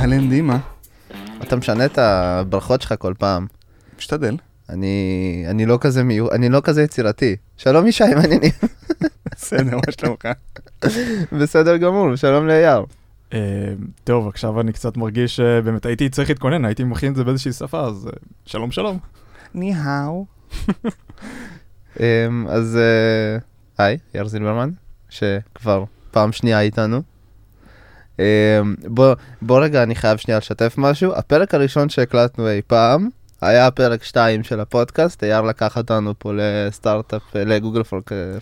אהלן דימה. אתה משנה את הברכות שלך כל פעם. משתדל. אני, אני, לא כזה מיור... אני לא כזה יצירתי. שלום ישי, מעניינים. בסדר, מה שלומך? בסדר גמור, שלום לאייל. אה, טוב, עכשיו אני קצת מרגיש שבאמת הייתי צריך להתכונן, הייתי מכין את זה באיזושהי שפה, אז אה, שלום שלום. ניהאו. אמ, אז אה, היי, יאיר זילברמן, שכבר פעם שנייה איתנו. אמ, בוא, בוא רגע, אני חייב שנייה לשתף משהו. הפרק הראשון שהקלטנו אי פעם, היה פרק 2 של הפודקאסט, אייל לקח אותנו פה לסטארט-אפ, לגוגל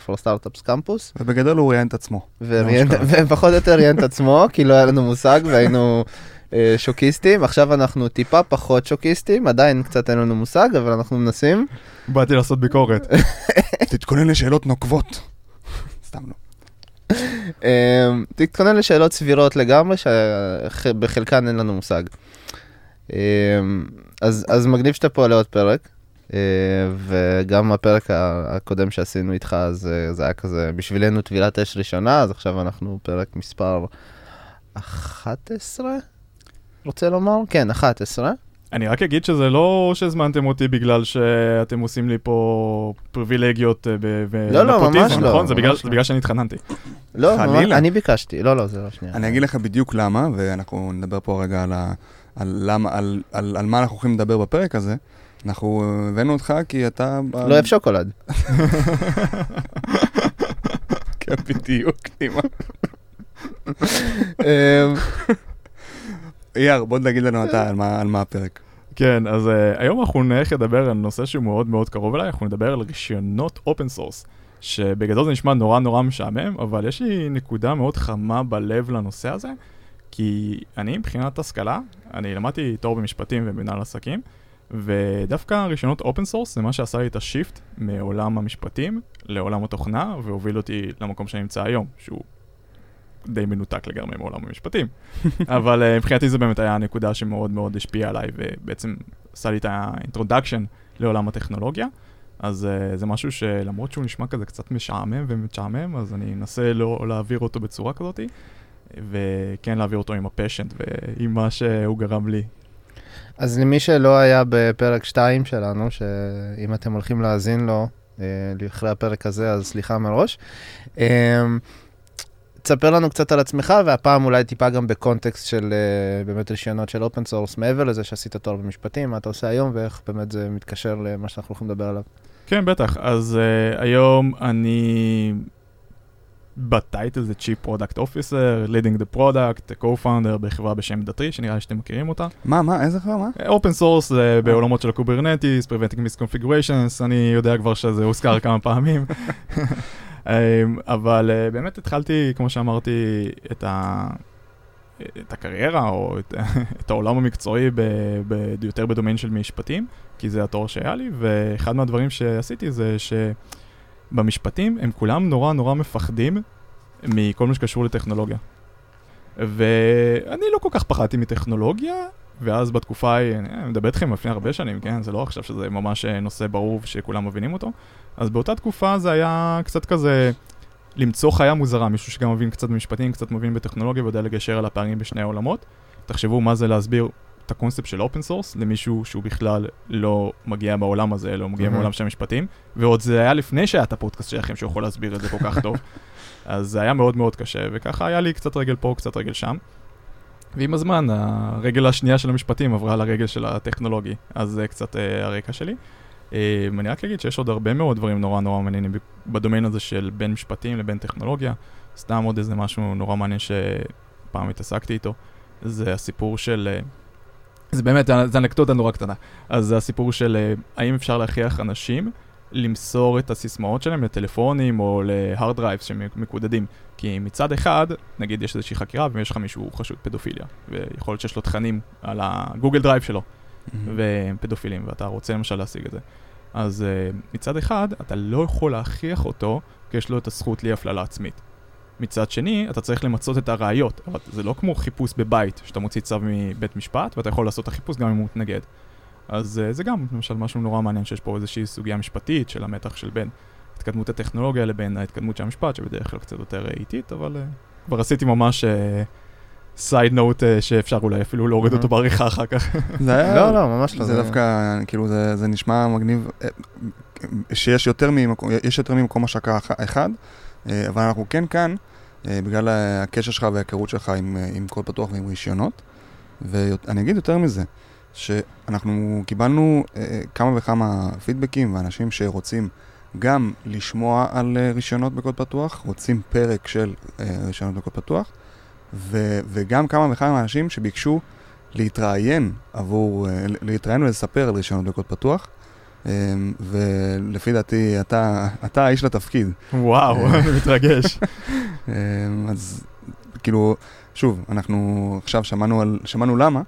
פור סטארט-אפס קמפוס. ובגדול הוא ראיין את עצמו. ופחות או יותר ראיין את עצמו, כי לא היה לנו מושג והיינו אה, שוקיסטים. עכשיו אנחנו טיפה פחות שוקיסטים, עדיין קצת אין לנו מושג, אבל אנחנו מנסים. באתי לעשות ביקורת. תתכונן לשאלות נוקבות. סתם לא. אה, תתכונן לשאלות סבירות לגמרי, שבחלקן אין לנו מושג. אה, אז, אז מגניב שאתה פה לעוד פרק, אה, וגם הפרק הקודם שעשינו איתך, אז זה היה כזה בשבילנו טבילת אש ראשונה, אז עכשיו אנחנו פרק מספר 11, רוצה לומר? כן, 11. אני רק אגיד שזה לא שהזמנתם אותי בגלל שאתם עושים לי פה פריבילגיות אה, ב- לא, לא, לא, נכון? זה בגלל- זה לא. בגלל שאני התחננתי. לא, חלילה. אני ביקשתי, לא, לא, זה לא שנייה. אני אגיד לך בדיוק למה, ואנחנו נדבר פה רגע על, ה, על, למה, על, על, על מה אנחנו הולכים לדבר בפרק הזה. אנחנו אה, הבאנו אותך כי אתה... לא אוהב שוקולד. כן, בדיוק, דימה. אה, אייר, בוא תגיד לנו אתה על מה, על מה הפרק. כן, אז uh, היום אנחנו נלך לדבר על נושא שהוא מאוד מאוד קרוב אליי, אנחנו נדבר על רישיונות open source, שבגדול זה נשמע נורא נורא משעמם, אבל יש לי נקודה מאוד חמה בלב לנושא הזה, כי אני מבחינת השכלה, אני למדתי תואר במשפטים ובמנהל עסקים, ודווקא רישיונות open source זה מה שעשה לי את ה shift מעולם המשפטים לעולם התוכנה, והוביל אותי למקום שאני נמצא היום, שהוא די מנותק לגמרי מעולם המשפטים. אבל uh, מבחינתי זה באמת היה הנקודה שמאוד מאוד השפיעה עליי, ובעצם עשה לי את ה introduction לעולם הטכנולוגיה. אז uh, זה משהו שלמרות שהוא נשמע כזה קצת משעמם ומשעמם, אז אני אנסה לא להעביר אותו בצורה כזאתי, וכן להעביר אותו עם ה passion ועם מה שהוא גרם לי. אז למי שלא היה בפרק 2 שלנו, שאם אתם הולכים להאזין לו אה, אחרי הפרק הזה, אז סליחה מראש. אה, תספר לנו קצת על עצמך, והפעם אולי טיפה גם בקונטקסט של באמת רישיונות של open source, מעבר לזה שעשית תואר במשפטים, מה אתה עושה היום ואיך באמת זה מתקשר למה שאנחנו הולכים לדבר עליו. כן, בטח. אז uh, היום אני ב title זה Chief Product Officer, Leading the Product, Co-Founder בחברה בשם Datree, שנראה לי שאתם מכירים אותה. מה, מה, איזה חברה, מה? open source זה בעולמות של ה Kubernetes, Preventing Misconfigurations, אני יודע כבר שזה הוזכר כמה פעמים. אמ, אבל אה, באמת התחלתי, כמו שאמרתי, את, ה... את הקריירה או את, את העולם המקצועי ב... ב... יותר בדומיין של משפטים, כי זה התואר שהיה לי, ואחד מהדברים שעשיתי זה שבמשפטים הם כולם נורא נורא מפחדים מכל מה שקשור לטכנולוגיה. ואני לא כל כך פחדתי מטכנולוגיה, ואז בתקופה ההיא, אני מדבר איתכם לפני הרבה שנים, כן? זה לא עכשיו שזה ממש נושא ברור שכולם מבינים אותו. אז באותה תקופה זה היה קצת כזה למצוא חיה מוזרה, מישהו שגם מבין קצת במשפטים, קצת מבין בטכנולוגיה ויודע לגשר על הפערים בשני העולמות. תחשבו מה זה להסביר את הקונספט של open source למישהו שהוא בכלל לא מגיע מהעולם הזה, לא מגיע מהמם. מהעולם של המשפטים, ועוד זה היה לפני שהיה את הפודקאסט שלכם שהוא יכול להסביר את זה כל כך טוב. אז זה היה מאוד מאוד קשה, וככה היה לי קצת רגל פה, קצת רגל שם. ועם הזמן, הרגל השנייה של המשפטים עברה לרגל של הטכנולוגי, אז זה קצת אה, הרקע שלי. אה, אני רק אגיד שיש עוד הרבה מאוד דברים נורא נורא מעניינים בדומיין הזה של בין משפטים לבין טכנולוגיה. סתם עוד איזה משהו נורא מעניין שפעם התעסקתי איתו, זה הסיפור של... אה, זה באמת, זה אנקדוטה נורא קטנה. אז זה הסיפור של אה, האם אפשר להכריח אנשים למסור את הסיסמאות שלהם לטלפונים או ל hard drives שמקודדים. כי מצד אחד, נגיד יש איזושהי חקירה ויש לך מישהו חשוד פדופיליה, ויכול להיות שיש לו תכנים על ה Google Drive שלו, והם פדופילים, ואתה רוצה למשל להשיג את זה. אז uh, מצד אחד, אתה לא יכול להכריח אותו, כי יש לו את הזכות לאי הפללה עצמית. מצד שני, אתה צריך למצות את הראיות, אבל זה לא כמו חיפוש בבית, שאתה מוציא צו מבית משפט, ואתה יכול לעשות את החיפוש גם אם הוא מתנגד. אז uh, זה גם, למשל, משהו נורא מעניין, שיש פה איזושהי סוגיה משפטית של המתח של בין התקדמות הטכנולוגיה לבין ההתקדמות של המשפט, שבדרך כלל קצת יותר אה, איטית, אבל uh, כבר עשיתי ממש uh, סייד נוט שאפשר אולי אפילו להוריד אותו בעריכה אחר כך. זה היה... לא, לא, ממש לא. זה דווקא, כאילו, זה, זה נשמע מגניב, אה, שיש יותר ממקום, יש יותר ממקום השקה אח- אחד, אה, אבל אנחנו כן כאן, אה, בגלל הקשר שלך וההיכרות שלך עם, אה, עם קוד פתוח ועם רישיונות, ואני אגיד יותר מזה, שאנחנו קיבלנו אה, כמה וכמה פידבקים ואנשים שרוצים גם לשמוע על אה, רישיונות בקוד פתוח, רוצים פרק של אה, רישיונות בקוד פתוח, ו, וגם כמה וכמה אנשים שביקשו להתראיין עבור, אה, להתראיין ולספר על רישיונות בקוד פתוח. אה, ולפי דעתי, אתה, אתה האיש לתפקיד. וואו, אני מתרגש. אה, אז כאילו, שוב, אנחנו עכשיו שמענו, על, שמענו למה,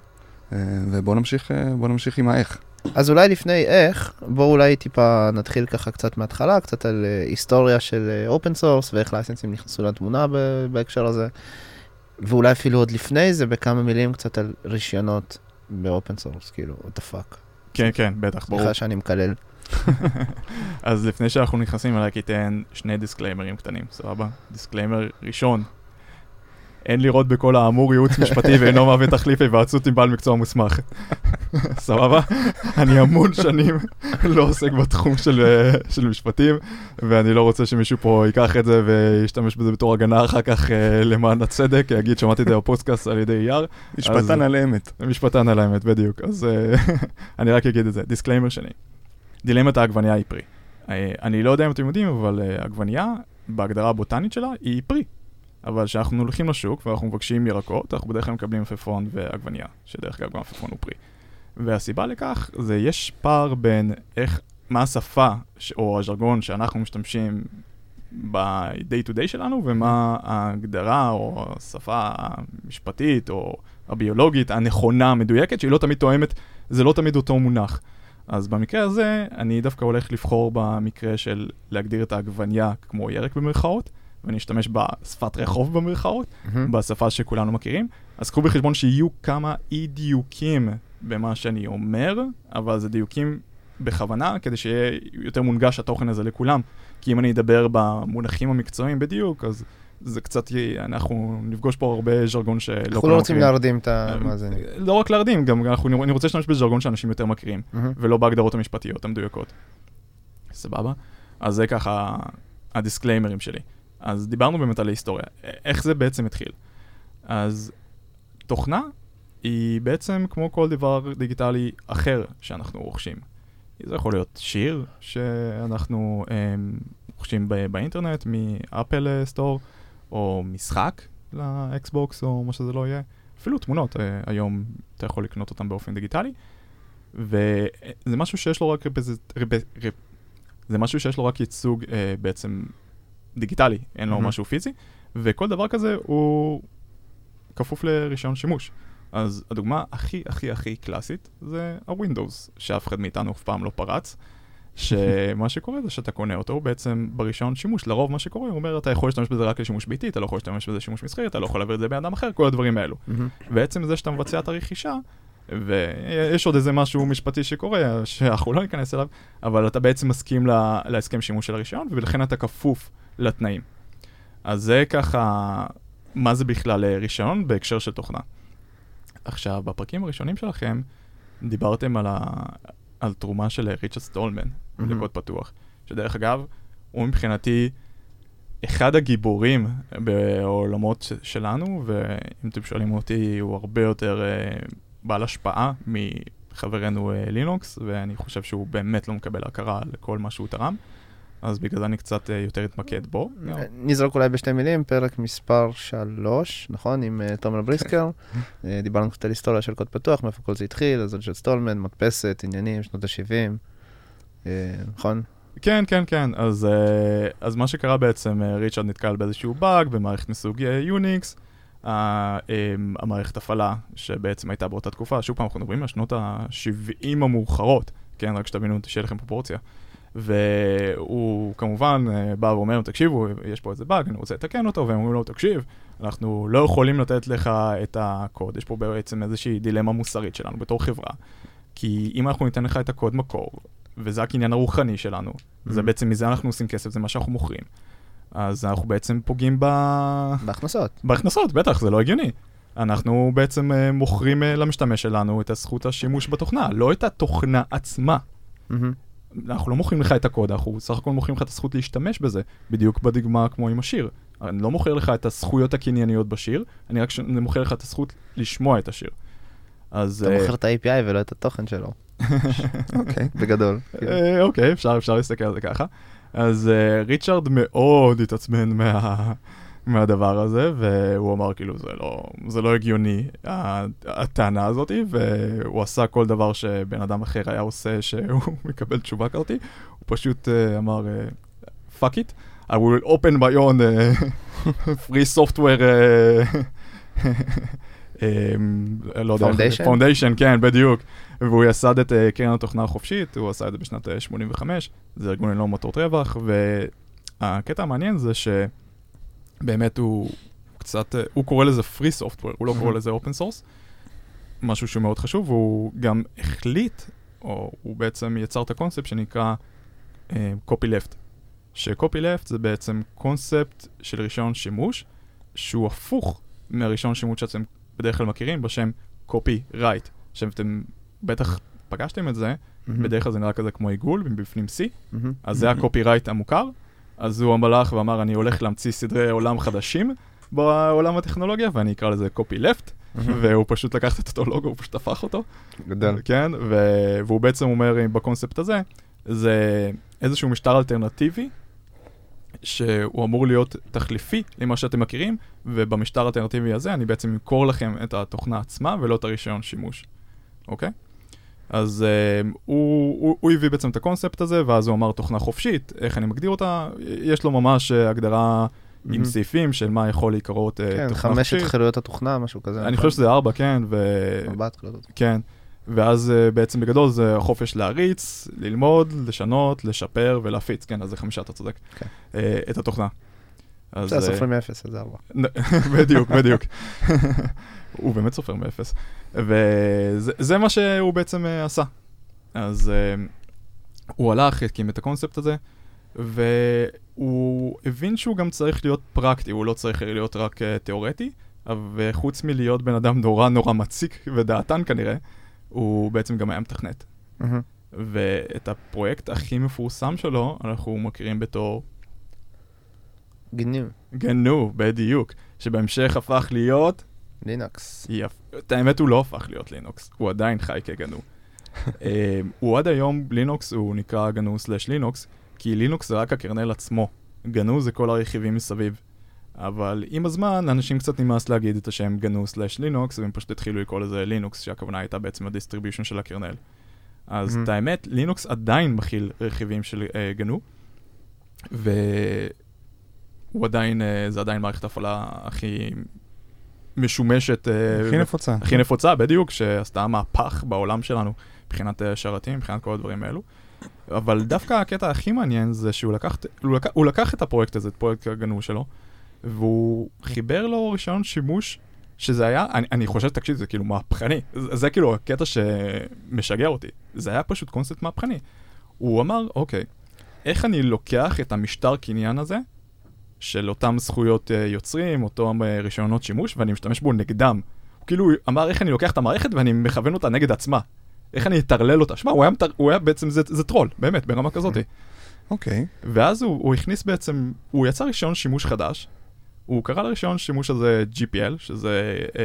אה, ובואו נמשיך, אה, נמשיך עם האיך. אז אולי לפני איך, בואו אולי טיפה נתחיל ככה קצת מההתחלה, קצת על אה, היסטוריה של open source ואיך licenseים נכנסו לתמונה ב- בהקשר הזה. ואולי אפילו עוד לפני זה בכמה מילים קצת על רישיונות ב open source, כאילו, what the fuck. כן, כן, בטח, ברור. סליחה שאני מקלל. אז לפני שאנחנו נכנסים, אני רק אתן שני disclaimerים קטנים, סבבה? disclaimer ראשון, אין לראות בכל האמור ייעוץ משפטי ואינו מהווה תחליף היוועצות עם בעל מקצוע מוסמך. סבבה? אני המון שנים לא עוסק בתחום של, אה, של משפטים, ואני לא רוצה שמישהו פה ייקח את זה וישתמש בזה בתור הגנה אחר כך אה, למען הצדק, יגיד שמעתי את זה בפודקאסט על ידי אייר. משפטן על אמת. משפטן על האמת, בדיוק. אז אה, אני רק אגיד את זה. disclaimer שני. דילמת העגבנייה היא פרי. אני לא יודע אם אתם יודעים, אבל עגבנייה, בהגדרה הבוטנית שלה, היא פרי. אבל כשאנחנו הולכים לשוק ואנחנו מבקשים ירקות, אנחנו בדרך כלל מקבלים מלפפון ועגבנייה, שדרך אגב גם מלפפון הוא פרי. והסיבה לכך זה יש פער בין איך, מה השפה ש- או הז'רגון שאנחנו משתמשים ב-day to day שלנו, ומה ההגדרה או השפה המשפטית או הביולוגית הנכונה, המדויקת, שהיא לא תמיד תואמת, זה לא תמיד אותו מונח. אז במקרה הזה, אני דווקא הולך לבחור במקרה של להגדיר את העגבניה כמו ירק במרכאות, ואני אשתמש בשפת רחוב במרכאות, בשפה שכולנו מכירים. אז קחו בחשבון שיהיו כמה אי דיוקים במה שאני אומר, אבל זה דיוקים בכוונה, כדי שיהיה יותר מונגש התוכן הזה לכולם. כי אם אני אדבר במונחים המקצועיים בדיוק, אז זה קצת, אנחנו נפגוש פה הרבה ז'רגון שלא אנחנו לא כולם רוצים מכירים. להרדים את המאזינים. לא רק להרדים, גם אנחנו, אני רוצה להשתמש בז'רגון שאנשים יותר מכירים, מהמם. ולא בהגדרות המשפטיות המדויקות. סבבה? אז זה ככה הדיסקליימרים שלי. אז דיברנו באמת על ההיסטוריה. איך זה בעצם התחיל? אז תוכנה היא בעצם כמו כל דבר דיגיטלי אחר שאנחנו רוכשים. זה יכול להיות שיר שאנחנו um, רוכשים ב- באינטרנט מ Apple אה, Store, או משחק ל Xbox או מה שזה לא יהיה. אפילו תמונות, uh, היום אתה יכול לקנות אותן באופן דיגיטלי. וזה משהו שיש לו רק רפז... רפ... רפ... זה משהו שיש לו רק ייצוג uh, בעצם דיגיטלי, אין לו מהמם. משהו פיזי, וכל דבר כזה הוא כפוף לרישיון שימוש. אז הדוגמה הכי הכי הכי קלאסית זה ה-Windows, שאף אחד מאיתנו אף פעם לא פרץ. שמה שקורה זה שאתה קונה אותו בעצם ברישיון שימוש, לרוב מה שקורה, הוא אומר אתה יכול להשתמש בזה רק לשימוש ביתי, אתה לא יכול להשתמש בזה לשימוש מסחרי, אתה לא יכול להעביר את זה באדם אחר, כל הדברים האלו. ועצם זה שאתה מבצע את הרכישה, ויש עוד איזה משהו משפטי שקורה, שאנחנו לא ניכנס אליו, אבל אתה בעצם מסכים לה, להסכם שימוש של הרישיון, ולכן אתה כפוף לתנאים. אז זה ככה, מה זה בכלל אה, רישיון בהקשר של תוכנה. עכשיו, בפרקים הראשונים שלכם, דיברתם על, ה... על תרומה של ריצ'רד סטולמן מהמם. לקוד פתוח, שדרך אגב, הוא מבחינתי אחד הגיבורים בעולמות שלנו, ואם אתם שואלים אותי, הוא הרבה יותר uh, בעל השפעה מחברנו uh, לינוקס, ואני חושב שהוא באמת לא מקבל הכרה לכל מה שהוא תרם, אז בגלל זה אני קצת uh, יותר אתמקד בו. נזרוק אולי בשתי מילים, פרק מספר 3, נכון? עם אה, תומר בריסקר. אה, דיברנו קצת על היסטוריה של קוד פתוח, מאיפה כל זה התחיל, אז עוד של סטולמן, מדפסת, עניינים, שנות ה-70. נכון? כן, כן, כן. אז, אז מה שקרה בעצם, ריצ'רד נתקל באיזשהו באג במערכת מסוג אה, יוניקס, המערכת הפעלה שבעצם הייתה באותה תקופה, שוב פעם, אנחנו מדברים על שנות ה-70 המאוחרות, כן, רק שתבינו, שיהיה לכם פרופורציה. והוא כמובן uh, בא ואומר להם, תקשיבו, יש פה איזה באג, אני רוצה לתקן אותו, והם אומרים לו, תקשיב, אנחנו לא יכולים לתת לך את הקוד, יש פה בעצם איזושהי דילמה מוסרית שלנו בתור חברה. כי אם אנחנו ניתן לך את הקוד מקור, וזה הקניין הרוחני שלנו, זה Mhm. בעצם מזה אנחנו עושים כסף, זה מה שאנחנו מוכרים. אז אנחנו בעצם פוגעים ב... בהכנסות. בהכנסות, בטח, זה לא הגיוני. אנחנו בעצם אה, מוכרים אה, למשתמש שלנו את הזכות השימוש בתוכנה, לא את התוכנה עצמה. מהמם. אנחנו לא מוכרים לך את הקוד, אנחנו סך הכל מוכרים לך את הזכות להשתמש בזה, בדיוק בדוגמה כמו עם השיר. אני לא מוכר לך את הזכויות הקנייניות בשיר, אני רק ש... אני מוכר לך את הזכות לשמוע את השיר. אז... אתה אה, מוכר את ה-API ולא את התוכן שלו, אוקיי. בגדול. אה, אוקיי, אפשר, אפשר להסתכל על זה ככה. אז אה, ריצ'רד מאוד התעצבן מה, מהדבר הזה, והוא אמר כאילו זה לא, זה לא הגיוני, הטענה הזאת, והוא עשה כל דבר שבן אדם אחר היה עושה שהוא מקבל תשובה כזאתי, הוא פשוט אה, אמר, אה, fuck it, I will open my own אה, free software, אה, לא יודע, Foundation? Foundation, כן, בדיוק. והוא יסד את קרן התוכנה החופשית, הוא עשה את זה בשנת אה, 85, זה ארגון ללא מטרות רווח, והקטע המעניין זה שבאמת הוא קצת, אה, הוא קורא לזה free software, הוא לא קורא לזה open source, משהו שהוא מאוד חשוב, והוא גם החליט, או הוא בעצם יצר את הקונספט שנקרא אה, copy left, ש-copy left זה בעצם קונספט של רישיון שימוש, שהוא הפוך מהרישיון שימוש שאתם בדרך כלל מכירים בשם copy right, שאתם בטח פגשתם את זה, מהמם. בדרך כלל זה נראה כזה כמו עיגול, מבפנים C, מהמם. אז זה הקופי-רייט המוכר. אז הוא הלך ואמר, אני הולך להמציא סדרי עולם חדשים בעולם הטכנולוגיה, ואני אקרא לזה copy-left, והוא פשוט לקח את אותו לוגו, הוא פשוט הפך אותו. גדול. כן, ו- והוא בעצם אומר בקונספט הזה, זה איזשהו משטר אלטרנטיבי, שהוא אמור להיות תחליפי למה שאתם מכירים, ובמשטר האלטרנטיבי הזה אני בעצם אמכור לכם את התוכנה עצמה ולא את הרישיון שימוש, אוקיי? אז uh, הוא, הוא, הוא הביא בעצם את הקונספט הזה, ואז הוא אמר תוכנה חופשית, איך אני מגדיר אותה, יש לו ממש אה, הגדרה עם מהמם. סעיפים של מה יכול להיקראות uh, כן, תוכנה חופשית. חילויות התוכנה, משהו כזה. אני נכון? חושב שזה ארבע, כן, ו... ארבעת חיליות התוכנה. כן, ואז uh, בעצם בגדול זה החופש להריץ, ללמוד, לשנות, לשפר ולהפיץ, כן, אז זה חמישה, אתה צודק, כן. uh, את התוכנה. אז, בסדר, אה, סופרים מאפס, אז זה ארבע. בדיוק, בדיוק. הוא באמת סופר מאפס. וזה זה מה שהוא בעצם uh, עשה. אז uh, הוא הלך, הקים את הקונספט הזה, והוא הבין שהוא גם צריך להיות פרקטי, הוא לא צריך להיות רק uh, תיאורטי, וחוץ מלהיות בן אדם נורא נורא מציק ודעתן כנראה, הוא בעצם גם היה מתכנת. ואת הפרויקט הכי מפורסם שלו אנחנו מכירים בתור גניב. גנו, בדיוק, שבהמשך הפך להיות, לינוקס. יפ... את האמת הוא לא הפך להיות לינוקס, הוא עדיין חי כגנו. אה, הוא עד היום, לינוקס הוא נקרא גנו סלאש לינוקס, כי לינוקס זה רק הקרנל עצמו, GNU זה כל הרכיבים מסביב. אבל עם הזמן, אנשים קצת נמאס להגיד את השם GNU slash Linux, והם פשוט התחילו לקרוא לזה לינוקס, שהכוונה הייתה בעצם ה distribution של ה kernel. אז Mhm. את האמת, לינוקס עדיין מכיל רכיבים של אה, GNU, והוא עדיין, אה, זה עדיין מערכת ההפעלה הכי משומשת, אה, הכי נפוצה. הכי נפוצה, בדיוק, שעשתה מהפך בעולם שלנו מבחינת אה, שרתים, מבחינת כל הדברים האלו. אבל דווקא הקטע הכי מעניין זה שהוא לקח, הוא לקח, הוא לקח את הפרויקט הזה, את פרויקט הגנוב שלו, והוא חיבר לו רישיון שימוש, שזה היה, אני, אני חושב, תקשיב, זה כאילו מהפכני. זה, זה כאילו הקטע שמשגע אותי. זה היה פשוט קונספט מהפכני. הוא אמר, אוקיי, איך אני לוקח את המשטר קניין הזה, של אותם זכויות uh, יוצרים, אותם uh, רישיונות שימוש, ואני משתמש בו נגדם. הוא כאילו אמר איך אני לוקח את המערכת ואני מכוון אותה נגד עצמה. איך אני אטרלל אותה. שמע, הוא, היה מתר... הוא היה בעצם, זה, זה טרול, באמת, ברמה כזאת. אוקיי. ואז הוא, הוא הכניס בעצם, הוא יצר רישיון שימוש חדש, הוא קרא לרישיון שימוש הזה GPL, שזה um,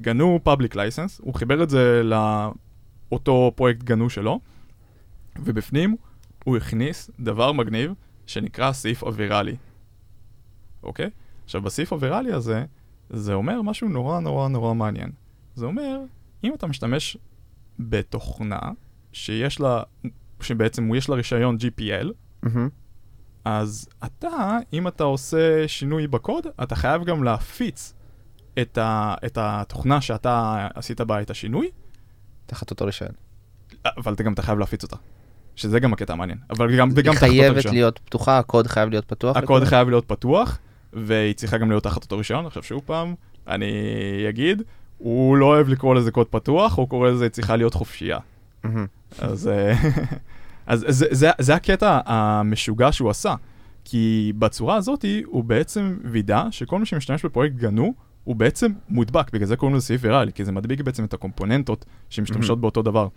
גנו Public License, הוא חיבר את זה לאותו פרויקט גנו שלו, ובפנים הוא הכניס דבר מגניב שנקרא סעיף אווירלי. אוקיי? עכשיו, בסעיף אווירלי הזה, זה אומר משהו נורא נורא נורא מעניין. זה אומר, אם אתה משתמש בתוכנה שיש לה, שבעצם יש לה רישיון GPL. אז אתה, אם אתה עושה שינוי בקוד, אתה חייב גם להפיץ את, ה, את התוכנה שאתה עשית בה את השינוי, תחת אותו רישיון. אבל אתה גם אתה חייב להפיץ אותה. שזה גם הקטע המעניין. אבל גם, וגם היא תחת אותו חייבת רישיון. להיות פתוחה, הקוד חייב להיות פתוח. הקוד לכולם? חייב להיות פתוח, והיא צריכה גם להיות תחת אותו רישיון. עכשיו שוב פעם, אני אגיד, הוא לא אוהב לקרוא לזה קוד פתוח, הוא קורא לזה צריכה להיות חופשייה. אז, אה, אז זה, זה, זה הקטע המשוגע שהוא עשה. כי בצורה הזאת הוא בעצם וידא שכל מי שמשתמש בפרויקט גנו, הוא בעצם מודבק, בגלל זה קוראים לזה סעיף ויראלי, כי זה מדביק בעצם את הקומפוננטות שמשתמשות. באותו דבר.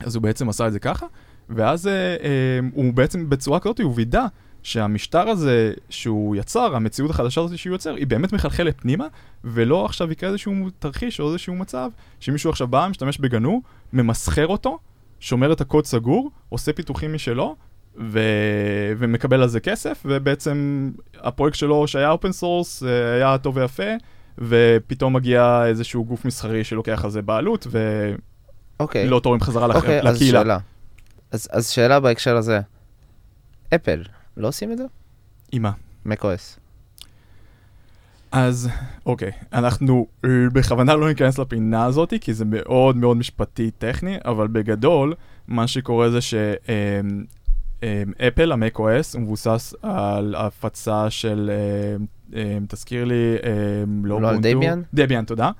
אז הוא בעצם עשה את זה ככה, ואז אה, אה, הוא בעצם בצורה כזאת, הוא וידא שהמשטר הזה שהוא יצר, המציאות החדשה הזאת שהוא יוצר, היא באמת מחלחלת פנימה, ולא עכשיו יקרה איזשהו תרחיש או איזשהו מצב, שמישהו עכשיו בא, משתמש ב GNU, ממסחר אותו, שומר את הקוד סגור, עושה פיתוחים משלו, ו... ומקבל על זה כסף, ובעצם הפרויקט שלו שהיה open source היה טוב ויפה, ופתאום מגיע איזשהו גוף מסחרי שלוקח על זה בעלות, ולא אוקיי. תורם חזרה לח... אוקיי, אז לקהילה. שאלה. אז, אז שאלה בהקשר הזה. אפל, לא עושים את זה? עם מה? macOS. אז אוקיי, אנחנו בכוונה לא ניכנס לפינה הזאתי, כי זה מאוד מאוד משפטי טכני, אבל בגדול, מה שקורה זה שאפל, ה-macOS, הוא מבוסס על הפצה של, אמ, אמ, תזכיר לי, אמ, לא על אובונטו. דביאן? דביאן, תודה.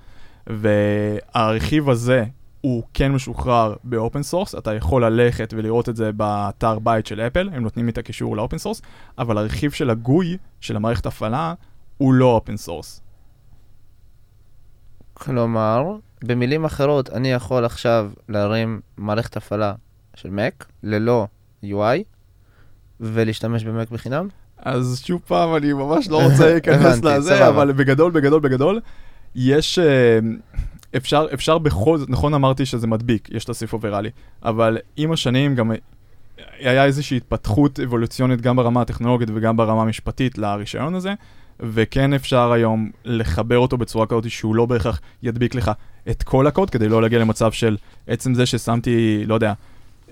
והרכיב הזה הוא כן משוחרר ב open source, אתה יכול ללכת ולראות את זה באתר בית של אפל, הם נותנים את הקישור ל open source, אבל הרכיב של ה GUI, של המערכת הפעלה, הוא לא open source. כלומר, במילים אחרות, אני יכול עכשיו להרים מערכת הפעלה של Mac ללא UI ולהשתמש ב-Mac בחינם? אז שוב פעם, אני ממש לא רוצה להיכנס לזה. אבל בגדול, בגדול, בגדול, יש... אה, אפשר, אפשר בכל זאת, נכון אמרתי שזה מדביק, יש את הסעיף אוברלי, אבל עם השנים גם היה איזושהי התפתחות אבולוציונית גם ברמה הטכנולוגית וגם ברמה המשפטית לרישיון הזה, וכן אפשר היום לחבר אותו בצורה כזאת שהוא לא בהכרח ידביק לך את כל הקוד, כדי לא להגיע למצב של עצם זה ששמתי, לא יודע,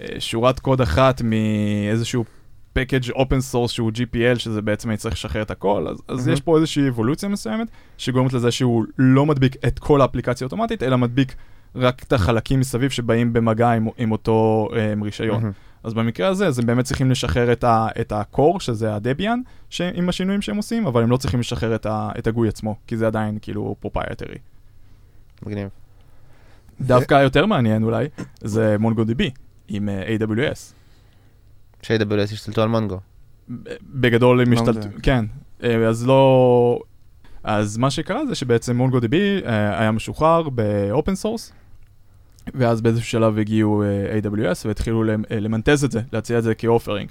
אה, שורת קוד אחת מאיזשהו package open source שהוא GPL, שזה בעצם צריך לשחרר את הכל, אז, אז אהמ. יש פה איזושהי אבולוציה מסוימת, שגורמת לזה שהוא לא מדביק את כל האפליקציה אוטומטית, אלא מדביק רק את החלקים מסביב שבאים במגע עם, עם אותו um, רישיון. אהמ. אז במקרה הזה, אז הם באמת צריכים לשחרר את, ה, את ה core, שזה ה Debian, ש- עם השינויים שהם עושים, אבל הם לא צריכים לשחרר את, ה, את ה GUI עצמו, כי זה עדיין כאילו proprietary. מגניב. דווקא יותר מעניין אולי, זה MongoDB עם אה, AWS. ש-AWS ישתלטו על מונגו. בגדול הם השתלטו. כן, אה, אז לא... אז מה שקרה זה שבעצם MongoDB אה, היה משוחרר ב open source, ואז באיזשהו שלב הגיעו אה, AWS והתחילו למ- למנטז את זה, להציע את זה כ offering.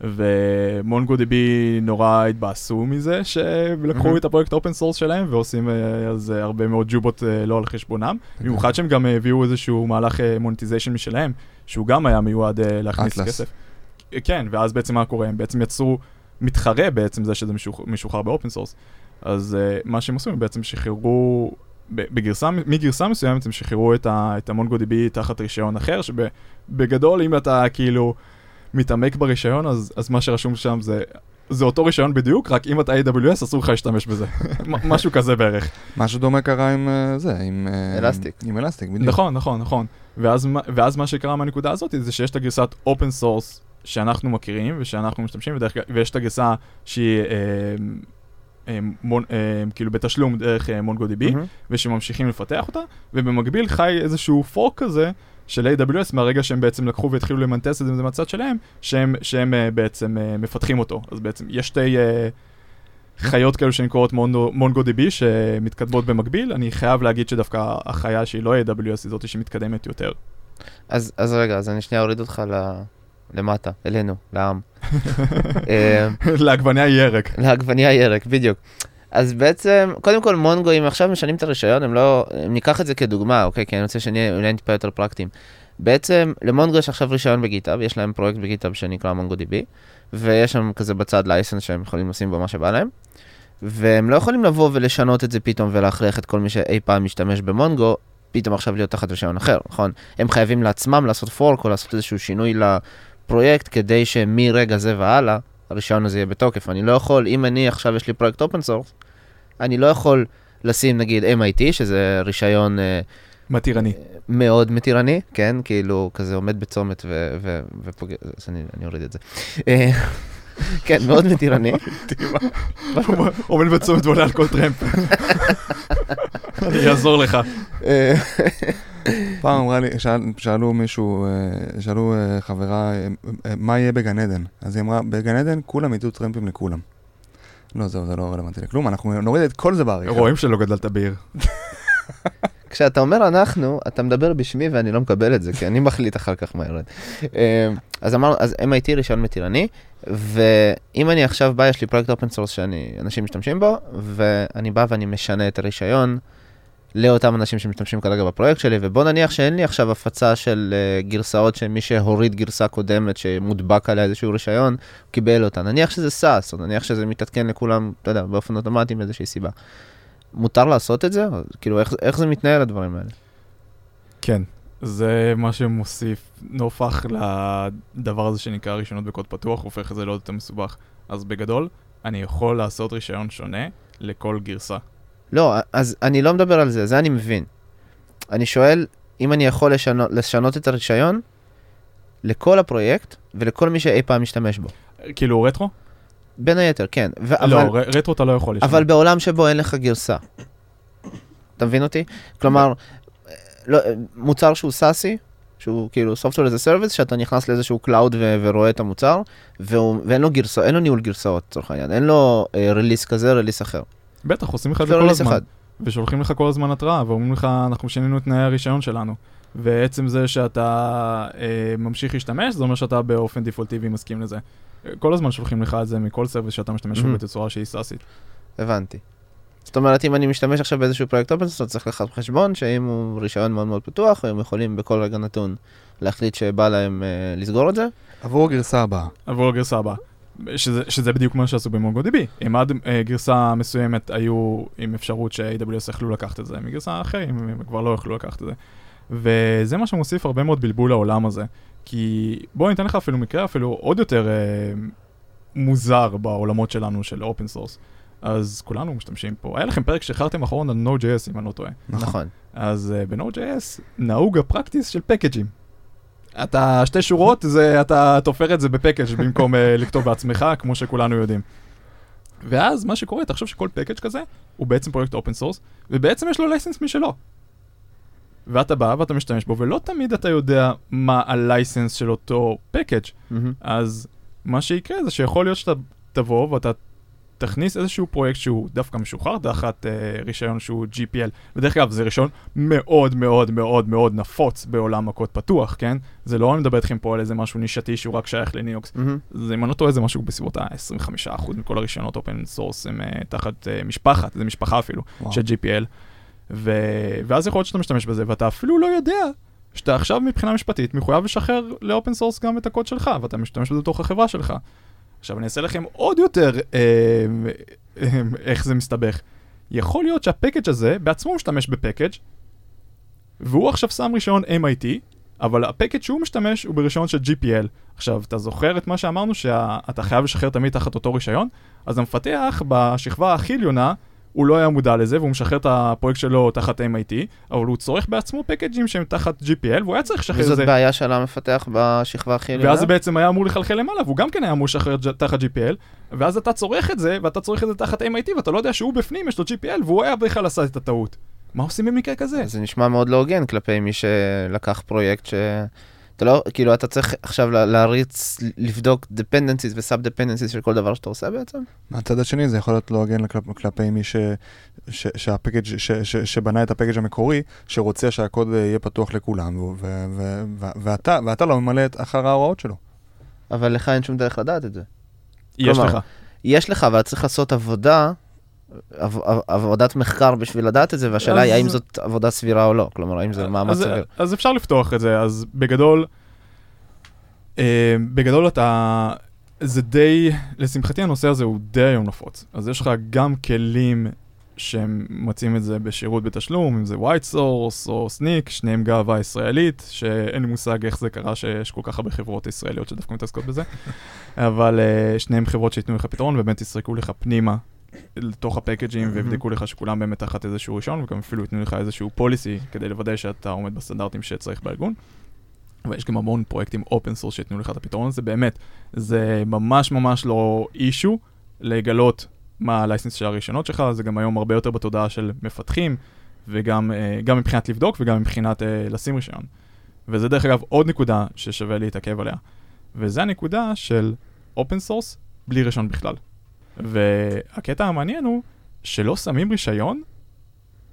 ו MongoDB נורא התבאסו מזה, שלקחו אהמ. את הפרויקט open source שלהם ועושים על זה הרבה מאוד ג'ובות לא על חשבונם. במיוחד שהם גם הביאו איזשהו מהלך monetization משלהם, שהוא גם היה מיועד להכניס אטלס. כסף. כן, ואז בעצם מה קורה? הם בעצם יצרו מתחרה בעצם זה שזה משוח- משוחרר ב open source. אז uh, מה שהם עשו, הם בעצם שחררו, ב- בגרסה, מגרסה מסוימת הם שחררו את, ה- את ה MongoDB תחת רישיון אחר, שבגדול אם אתה כאילו מתעמק ברישיון, אז, אז מה שרשום שם זה... זה אותו רישיון בדיוק, רק אם אתה AWS אסור לך להשתמש בזה. משהו כזה בערך. משהו דומה קרה עם אה, זה, עם... אה, Elastic. עם Elastic, בדיוק. נכון, נכון, נכון. ואז, מה- ואז מה שקרה מהנקודה הזאת זה שיש את הגרסת open source שאנחנו מכירים ושאנחנו משתמשים, ודרך, ויש את הגרסה שהיא אה, אה, מון, אה, כאילו בתשלום דרך אה, MongoDB, אהמ. ושממשיכים לפתח אותה, ובמקביל חי איזשהו fork כזה של AWS מהרגע שהם בעצם לקחו והתחילו למנטז את זה מהצד שלהם, שהם, שהם אה, בעצם אה, מפתחים אותו. אז בעצם יש שתי אה, חיות כאלו שנקראות מונגו- MongoDB שמתקדמות במקביל, אני חייב להגיד שדווקא החיה שהיא לא AWS היא זאת שמתקדמת יותר. אז, אז רגע, אז אני שנייה אוריד אותך ל... למטה, אלינו, לעם. אה, לעגבניה ירק. לעגבנייה ירק, בדיוק. אז בעצם, קודם כל מונגו, אם עכשיו משנים את הרישיון, הם לא, אם ניקח את זה כדוגמה, אוקיי, כי אני רוצה שנהיה אולי טיפה יותר פרקטיים. בעצם, למונגו יש עכשיו רישיון בגיטאב, יש להם פרויקט בגיטאב שנקרא מונגו דיבי, ויש שם כזה בצד license שהם יכולים לשים בו מה שבא להם, והם לא יכולים לבוא ולשנות את זה פתאום ולהכריח את כל מי שאי פעם משתמש במונגו, פתאום עכשיו להיות תחת רישיון אחר, נכון? הם חייבים לעצמם לעשות fork או לעשות איזשהו שינוי לפרויקט כדי שמרגע זה והלאה, הרישיון הזה יהיה בתוקף. אני לא יכול, אם אני עכשיו יש לי פרויקט open source, אני לא יכול לשים נגיד MIT, שזה רישיון אה, מתירני. מאוד מתירני, כן, כאילו כזה עומד בצומת ו- ו- ופוגע, אז אני, אני אוריד את זה. אה, כן, מאוד מתירני. עומד בצומת ועולה על כל טרמפ. אני אעזור לך. פעם אמרה לי, שאל, שאלו מישהו, אה, שאלו אה, חברה, אה, מה יהיה בגן עדן? אז היא אמרה, בגן עדן כולם ידעו טרמפים לכולם. לא, זהו, זה לא רלוונטי לכלום, אנחנו נוריד את כל זה בעריכה. רואים שלא גדלת בעיר. כשאתה אומר אנחנו, אתה מדבר בשמי ואני לא מקבל את זה, כי אני מחליט אחר כך מה ירד. אה, אז אמרנו, אז MIT רישיון מתירני, ואם אני עכשיו בא, יש לי פרויקט open source שאנשים משתמשים בו, ואני בא ואני משנה את הרישיון לאותם אנשים שמשתמשים כרגע בפרויקט שלי, ובוא נניח שאין לי עכשיו הפצה של uh, גרסאות שמי שהוריד גרסה קודמת שמודבק עליה איזשהו רישיון, קיבל אותה. נניח שזה SaaS, או נניח שזה מתעדכן לכולם, אתה יודע, באופן אוטומטי מאיזושהי סיבה. מותר לעשות את זה? כאילו, איך, איך זה מתנהל הדברים האלה? כן, זה מה שמוסיף נופח לדבר הזה שנקרא רישיונות בקוד פתוח, הופך את זה לעוד יותר מסובך. אז בגדול, אני יכול לעשות רישיון שונה לכל גרסה. לא, אז אני לא מדבר על זה, זה אני מבין. אני שואל אם אני יכול לשנות, לשנות את הרישיון לכל הפרויקט ולכל מי שאי פעם משתמש בו. כאילו רטרו? בין היתר, כן. ו- לא, אבל, ר- רטרו אתה לא יכול לשנות. אבל בעולם שבו אין לך גרסה. אתה מבין אותי? כלומר, לא, מוצר שהוא סאסי, שהוא כאילו software as a service, שאתה נכנס לאיזשהו cloud ו- ורואה את המוצר, והוא, ואין לו גרסה, אין לו ניהול גרסאות לצורך העניין, אין לו release כזה, release אחר. בטח, עושים לך את זה לו כל הזמן. אחד. ושולחים לך כל הזמן התראה, ואומרים לך, אנחנו שינינו את תנאי הרישיון שלנו. ועצם זה שאתה אה, ממשיך להשתמש, זה אומר שאתה באופן דפולטיבי מסכים לזה. כל הזמן שולחים לך את זה מכל service שאתה משתמש בו Mhm. בתצורה שהיא סאסית. הבנתי. זאת אומרת, אם אני משתמש עכשיו באיזשהו פרויקט open source, צריך לקחת בחשבון שאם הוא רישיון מאוד מאוד פתוח, הם יכולים בכל רגע נתון להחליט שבא להם אה, לסגור את זה. עבור הגרסה הבאה. עבור הגרסה הבאה. שזה, שזה בדיוק מה שעשו ב MongoDB. אם עד אה, גרסה מסוימת היו עם אפשרות ש-AWS יכלו לקחת את זה, מגרסה אחרת הם כבר לא יכלו לקחת את זה. וזה מה שמוסיף הרבה מאוד בלבול לעולם הזה. כי בוא ניתן לך אפילו מקרה אפילו עוד יותר אה, מוזר בעולמות שלנו של open source. אז כולנו משתמשים פה. היה לכם פרק שהכרתם אחרון על Node.js אם אני לא טועה. נכון. אז uh, ב-Node.js נהוג ה practice של package ים. אתה שתי שורות, זה, אתה תופר את זה ב package במקום uh, לכתוב בעצמך, כמו שכולנו יודעים. ואז מה שקורה, תחשוב שכל package כזה הוא בעצם פרויקט open source, ובעצם יש לו license משלו. ואתה בא ואתה משתמש בו, ולא תמיד אתה יודע מה ה license של אותו package. אהמ. אז מה שיקרה זה שיכול להיות שאתה תבוא ואתה תכניס איזשהו פרויקט שהוא דווקא משוחרר תחת אה, רישיון שהוא GPL. בדרך כלל זה רישיון מאוד מאוד מאוד מאוד נפוץ בעולם הקוד פתוח, כן? זה לא אני מדבר איתכם פה על איזה משהו נישתי שהוא רק שייך ללינוקס. אהמ. זה אם אני לא טועה זה משהו בסביבות ה-25% מכל הרישיונות open source הם אה, תחת אה, משפחת, זה משפחה אפילו, וואו. של GPL. ו... ואז יכול להיות שאתה משתמש בזה ואתה אפילו לא יודע שאתה עכשיו מבחינה משפטית מחויב לשחרר ל open source גם את הקוד שלך ואתה משתמש בזה בתוך החברה שלך. עכשיו אני אעשה לכם עוד יותר אה, אה, איך זה מסתבך. יכול להיות שה package הזה בעצמו משתמש ב package והוא עכשיו שם רישיון MIT אבל הפקאג' שהוא משתמש הוא ברישיון של GPL. עכשיו, אתה זוכר את מה שאמרנו שאתה חייב לשחרר תמיד תחת אותו רישיון? אז המפתח בשכבה הכי עליונה הוא לא היה מודע לזה והוא משחרר את הפרויקט שלו תחת MIT, אבל הוא צורך בעצמו פקאג'ים שהם תחת GPL והוא היה צריך לשחרר את וזאת זה. בעיה של המפתח בשכבה הכי עליונה? ואז זה בעצם היה אמור לחלחל למעלה, והוא גם כן היה אמור לשחרר תחת GPL, ואז אתה צורך את זה, ואתה צורך את זה תחת MIT, ואתה לא יודע שהוא בפנים, יש לו GPL, והוא היה בכלל עשה את הטעות. מה עושים במקרה כזה? זה נשמע מאוד לא הוגן כלפי מי שלקח פרויקט ש... אתה לא, כאילו, אתה צריך עכשיו לה- להריץ, לבדוק dependencies ו-sub dependencies של כל דבר שאתה עושה בעצם? מהצד השני זה יכול להיות לא הוגן כלפי מי ש, ש, שהפקאג', ש, ש, שבנה את הפקאג' המקורי, שרוצה שהקוד אה, יהיה פתוח לכולם, ו, ו, ו, ו, ואתה, ואתה לא ממלא את אחר ההוראות שלו. אבל לך אין שום דרך לדעת את זה. יש כלומר, לך. יש לך, אבל צריך לעשות עבודה, עב, עב, עבודת מחקר בשביל לדעת את זה, והשאלה היא אז- האם זאת עבודה סבירה או לא. כלומר, האם זה מאמץ סביר. אז אפשר לפתוח את זה, אז בגדול, אה, בגדול אתה, זה די, לשמחתי הנושא הזה הוא די היום נפוץ. אז יש לך גם כלים שהם מוצאים את זה בשירות בתשלום, אם זה white source או סניק, שניהם גאווה ישראלית, שאין לי מושג איך זה קרה שיש כל כך הרבה חברות ישראליות שדווקא מתעסקות בזה, אבל uh, שניהם חברות שייתנו לך פתרון, ובאמת יסרקו לך פנימה לתוך הפקאג'ים ויבדקו לך שכולם באמת תחת איזשהו רישיון, וגם אפילו ייתנו לך איזשהו פוליסי כדי לוודא שאתה עומד בסטנדרטים שצריך בארגון. ויש גם המון פרויקטים open source שייתנו לך את הפתרון הזה, באמת, זה ממש ממש לא issue לגלות מה ה license של הרישיונות שלך, זה גם היום הרבה יותר בתודעה של מפתחים, וגם אה, גם מבחינת לבדוק וגם מבחינת אה, לשים רישיון. וזה דרך אגב עוד נקודה ששווה להתעכב עליה, וזה הנקודה של open source בלי רישיון בכלל. והקטע המעניין הוא שלא שמים רישיון,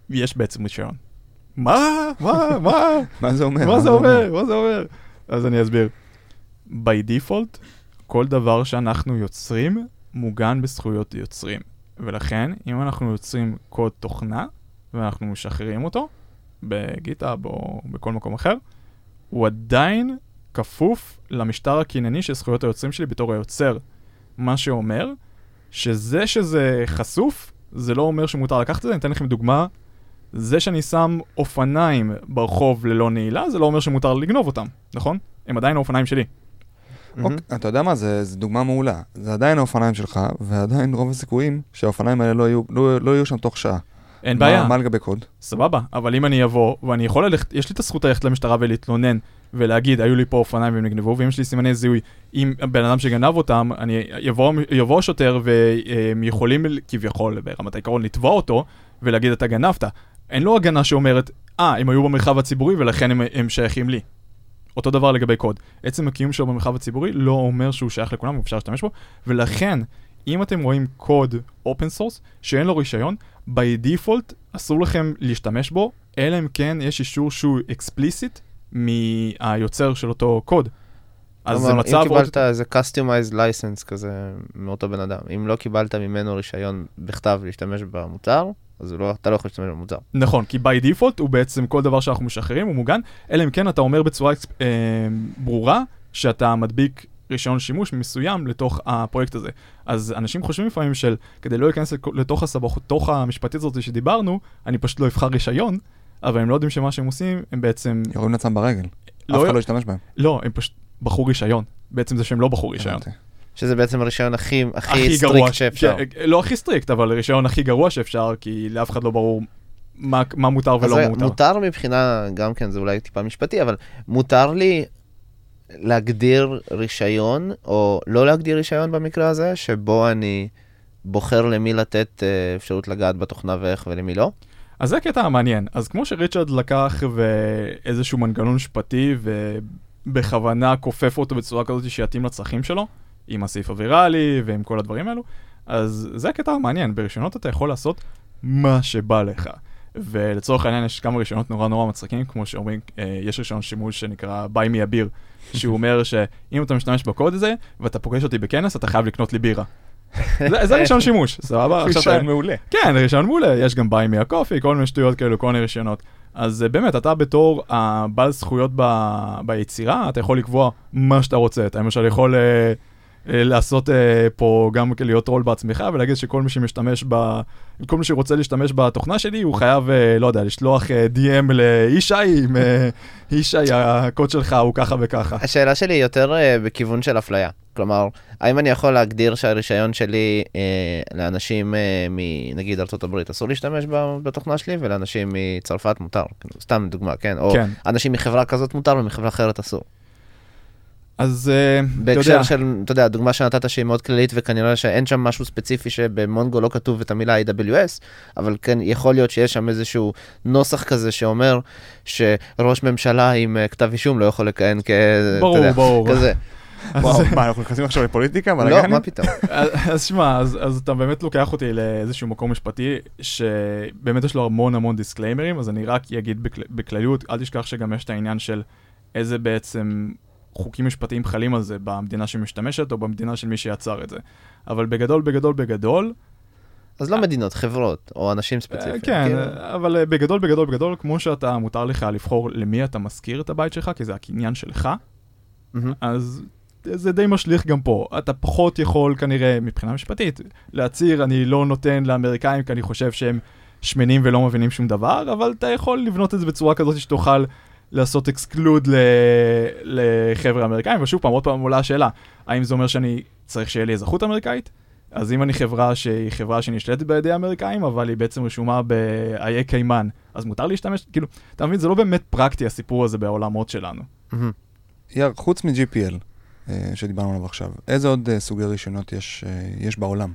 יש בעצם רישיון. מה? מה? מה? מה זה אומר? מה זה אומר? מה זה אומר? אז אני אסביר. by default, כל דבר שאנחנו יוצרים מוגן בזכויות יוצרים. ולכן, אם אנחנו יוצרים קוד תוכנה ואנחנו משחררים אותו בגיטאב או בכל מקום אחר, הוא עדיין כפוף למשטר הקנייני של זכויות היוצרים שלי בתור היוצר. מה שאומר שזה שזה חשוף, זה לא אומר שמותר לקחת את זה. אני אתן לכם דוגמה. זה שאני שם אופניים ברחוב ללא נעילה, זה לא אומר שמותר לגנוב אותם, נכון? הם עדיין האופניים שלי. אוקיי, אתה יודע מה, זה דוגמה מעולה. זה עדיין האופניים שלך, ועדיין רוב הסיכויים שהאופניים האלה לא יהיו- לא לא יהיו שם תוך שעה. אין מה- בעיה. מה לגבי קוד? סבבה, אבל אם אני אבוא, ואני יכול ללכת, יש לי את הזכות ללכת למשטרה ולהתלונן, ולהגיד, היו לי פה אופניים והם נגנבו, ואם יש לי סימני זיהוי עם בן אדם שגנב אותם, אני, יבוא, יבוא השוטר והם יכולים כביכול, ברמת העיקרון, לתבוע אותו, ולהגיד, אתה גנבת. אין לו הגנה שאומרת, אה, הם היו במרחב הציבורי ולכן הם, הם שייכים לי. אותו דבר לגבי קוד. עצם הקיום שלו במרחב הציבורי לא אומר שהוא שייך לכולם, אפשר להשתמש בו, ולכן, אם אתם רואים קוד open source שאין לו רישיון, by default אסור לכם להשתמש בו, אלא אם כן יש אישור שהוא explicit מהיוצר של אותו קוד. אז זה מצב אם עוד... קיבלת איזה customized license כזה מאותו בן אדם, אם לא קיבלת ממנו רישיון בכתב להשתמש במוצר, אז לא, אתה לא יכול להשתמש במוצר. נכון, כי by default הוא בעצם כל דבר שאנחנו משחררים הוא מוגן, אלא אם כן אתה אומר בצורה אה, ברורה שאתה מדביק רישיון שימוש מסוים לתוך הפרויקט הזה. אז אנשים חושבים לפעמים של, כדי לא להיכנס לתוך הסבוך, לתוך המשפטית הזאת שדיברנו, אני פשוט לא אבחר רישיון, אבל הם לא יודעים שמה שהם עושים, הם בעצם... יורים לעצמם ברגל. אף לא, אחד לא ישתמש בהם. לא, הם פשוט בחרו רישיון. בעצם זה שהם לא בחרו רישיון. שזה בעצם הרישיון הכי, הכי הכי גרוע strict שאפשר. כן, לא הכי strict, אבל רישיון הכי גרוע שאפשר, כי לאף אחד לא ברור מה, מה מותר ולא מותר. מותר מבחינה, גם כן זה אולי טיפה משפטי, אבל מותר לי להגדיר רישיון, או לא להגדיר רישיון במקרה הזה, שבו אני בוחר למי לתת אה, אפשרות לגעת בתוכנה ואיך ולמי לא. אז זה הקטע המעניין. אז כמו שריצ'רד לקח ואיזשהו מנגנון משפטי ובכוונה כופף אותו בצורה כזאת שיתאים לצרכים שלו, עם הסעיף הוויראלי ועם כל הדברים האלו, אז זה הקטע המעניין. ברישיונות אתה יכול לעשות מה שבא לך. ולצורך העניין יש כמה רישיונות נורא נורא מצחיקים, כמו שאומרים, אה, יש רישיון שימוש שנקרא me a beer, שהוא אומר שאם אתה משתמש בקוד הזה ואתה פוגש אותי בכנס, אתה חייב לקנות לי בירה. זה- זה רישיון שימוש, סבבה? רישיון מעולה. כן, רישיון מעולה, יש גם ביי מי הקופי, כל מיני שטויות כאלו, כל מיני רישיונות. אז אה, באמת, אתה בתור הבעל זכויות ב... ביצירה, אתה יכול לקבוע מה שאתה רוצה. אתה למשל יכול אה, לעשות אה, פה גם להיות רול בעצמך ולהגיד שכל מי שמשתמש ב... כל מי שרוצה להשתמש בתוכנה שלי, הוא חייב, אה, לא יודע, לשלוח אה, DM לישי, אה, ישי, הקוד שלך הוא ככה וככה. השאלה שלי היא יותר אה, בכיוון של אפליה. כלומר, האם אני יכול להגדיר שהרישיון שלי אה, לאנשים אה, מנגיד הברית אסור להשתמש ב- בתוכנה שלי ולאנשים מצרפת מותר, כאילו, סתם דוגמה, כן? או כן. אנשים מחברה כזאת מותר ומחברה אחרת אסור. אז אה, אתה יודע, בהקשר של, אתה יודע, הדוגמה שנתת שהיא מאוד כללית וכנראה שאין שם משהו ספציפי שבמונגו לא כתוב את המילה AWS, אבל כן יכול להיות שיש שם איזשהו נוסח כזה שאומר שראש ממשלה עם אה, כתב אישום לא יכול לכהן כ... אתה ברור, יודע, ברור. כזה. וואו, מה, אנחנו נכנסים עכשיו לפוליטיקה? לא? מה פתאום. אז אז שמע, אז, אז אתה באמת לוקח אותי לאיזשהו מקום משפטי, שבאמת יש לו המון המון דיסקליימרים, אז אני רק אגיד בכל, בכלליות, אל תשכח שגם יש את העניין של איזה בעצם חוקים משפטיים חלים על זה במדינה שמשתמשת, או במדינה של מי שיצר את זה. אבל בגדול, בגדול, בגדול, אז לא מדינות, חברות, או אנשים אה, ספציפיים. כן, כאילו. אה, אבל אה, בגדול, בגדול, בגדול, כמו שאתה, מותר לך לבחור למי אתה משכיר את הבית שלך, כי זה הקניין שלך, מהמם. אז זה די משליך גם פה. אתה פחות יכול כנראה, מבחינה משפטית, להצהיר, אני לא נותן לאמריקאים כי אני חושב שהם שמנים ולא מבינים שום דבר, אבל אתה יכול לבנות את זה בצורה כזאת שתוכל לעשות אקסקלוד ל... לחבר'ה אמריקאים, ושוב פעם, עוד פעם עולה השאלה, האם זה אומר שאני צריך שיהיה לי אזרחות אמריקאית? אז אם אני חברה שהיא חברה שנשלטת בידי האמריקאים, אבל היא בעצם רשומה באיי קיימן, אז מותר להשתמש, כאילו, אתה מבין, זה לא באמת פרקטי הסיפור הזה בעולמות שלנו. יאר, חוץ מ-GPL, אה, שדיברנו עליו עכשיו, איזה עוד אה, סוגי רישיונות יש אה, יש בעולם?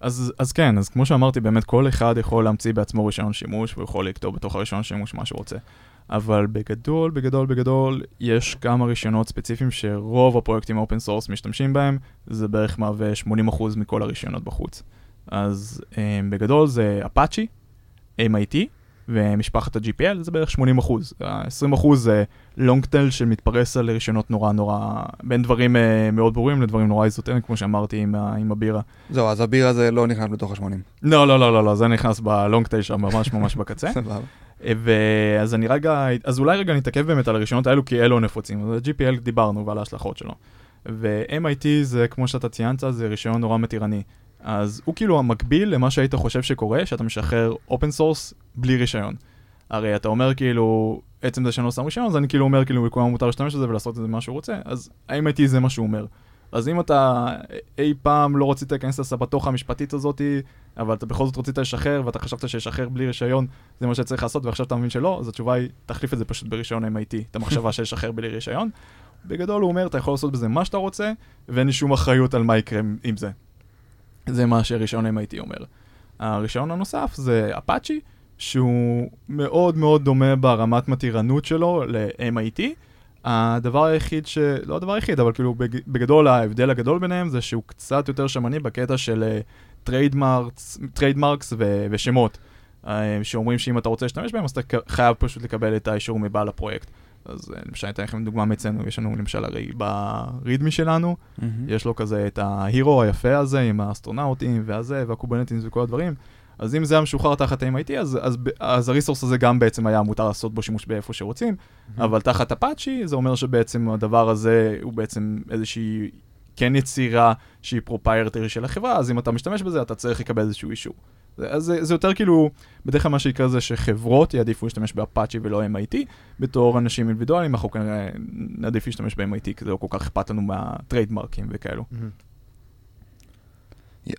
אז, אז כן, אז כמו שאמרתי, באמת כל אחד יכול להמציא בעצמו רישיון שימוש, והוא יכול לכתוב בתוך הרישיון שימוש מה שהוא רוצה. אבל בגדול, בגדול, בגדול, יש כמה רישיונות ספציפיים שרוב הפרויקטים open source משתמשים בהם, זה בערך מהווה 80% מכל הרישיונות בחוץ. אז אה, בגדול זה Apache, MIT, ומשפחת ה-GPL זה בערך 80 אחוז. ה-20 אחוז זה long tail שמתפרס על רישיונות נורא נורא, בין דברים uh, מאוד ברורים לדברים נורא איזוטריים, כמו שאמרתי עם, עם הבירה. זהו, אז הבירה זה לא נכנס בתוך ה-80. לא, לא, לא, לא, לא, זה נכנס ב long tail שם ממש ממש בקצה. סבבה. ואז אני רגע, אז אולי רגע נתעכב באמת על הרישיונות האלו, כי אלו נפוצים. אז ה-GPL דיברנו ועל ההשלכות שלו. ו-MIT זה, כמו שאתה ציינת, זה רישיון נורא מתירני. אז הוא כאילו המקביל למה שהיית חושב שקורה, שאתה משחרר open source בלי רישיון. הרי אתה אומר כאילו, עצם זה שאני לא שם רישיון, אז אני כאילו אומר כאילו לכולם מותר להשתמש בזה ולעשות את זה מה שהוא רוצה, אז MIT זה מה שהוא אומר. אז אם אתה אי פעם לא רצית להיכנס לסבך המשפטי הזאתי, אבל אתה בכל זאת רצית לשחרר ואתה חשבת שישחרר בלי רישיון, זה מה שצריך לעשות ועכשיו אתה מבין שלא, אז התשובה היא, תחליף את זה פשוט ברישיון MIT, את המחשבה של לשחרר בלי רישיון. בגדול הוא אומר, אתה יכול לעשות בזה מה שאתה רוצה, ואין לי שום אחריות על מה יקרה עם זה. זה מה שרישיון MIT אומר. הרישיון הנוסף זה אפאצ'י, שהוא מאוד מאוד דומה ברמת מתירנות שלו ל-MIT. הדבר היחיד ש... לא הדבר היחיד, אבל כאילו בגדול ההבדל הגדול ביניהם זה שהוא קצת יותר שמרני בקטע של trademarks ו... ושמות. אה, שאומרים שאם אתה רוצה להשתמש בהם, אז אתה חייב פשוט לקבל את האישור מבעל הפרויקט. אז אה, למשל, אני אתן לכם דוגמה מאצלנו, יש לנו למשל הרי ב readme שלנו, mm-hmm. יש לו כזה את ה hero היפה הזה עם האסטרונאוטים והזה וה Kubernetes וכל הדברים. אז אם זה היה משוחרר תחת MIT, אז, אז, אז ה resource הזה גם בעצם היה מותר לעשות בו שימוש באיפה שרוצים, mm-hmm. אבל תחת אפאצ'י זה אומר שבעצם הדבר הזה הוא בעצם איזושהי כן יצירה שהיא proprietary של החברה, אז אם אתה משתמש בזה אתה צריך לקבל איזשהו אישור. אז זה, זה יותר כאילו, בדרך כלל מה שיקרה זה שחברות יעדיפו להשתמש באפאצ'י ולא MIT, בתור אנשים אינדיבידואלים, אנחנו כנראה נעדיף להשתמש ב-MIT, כי זה לא כל כך אכפת לנו מהטריידמרקים וכאלו.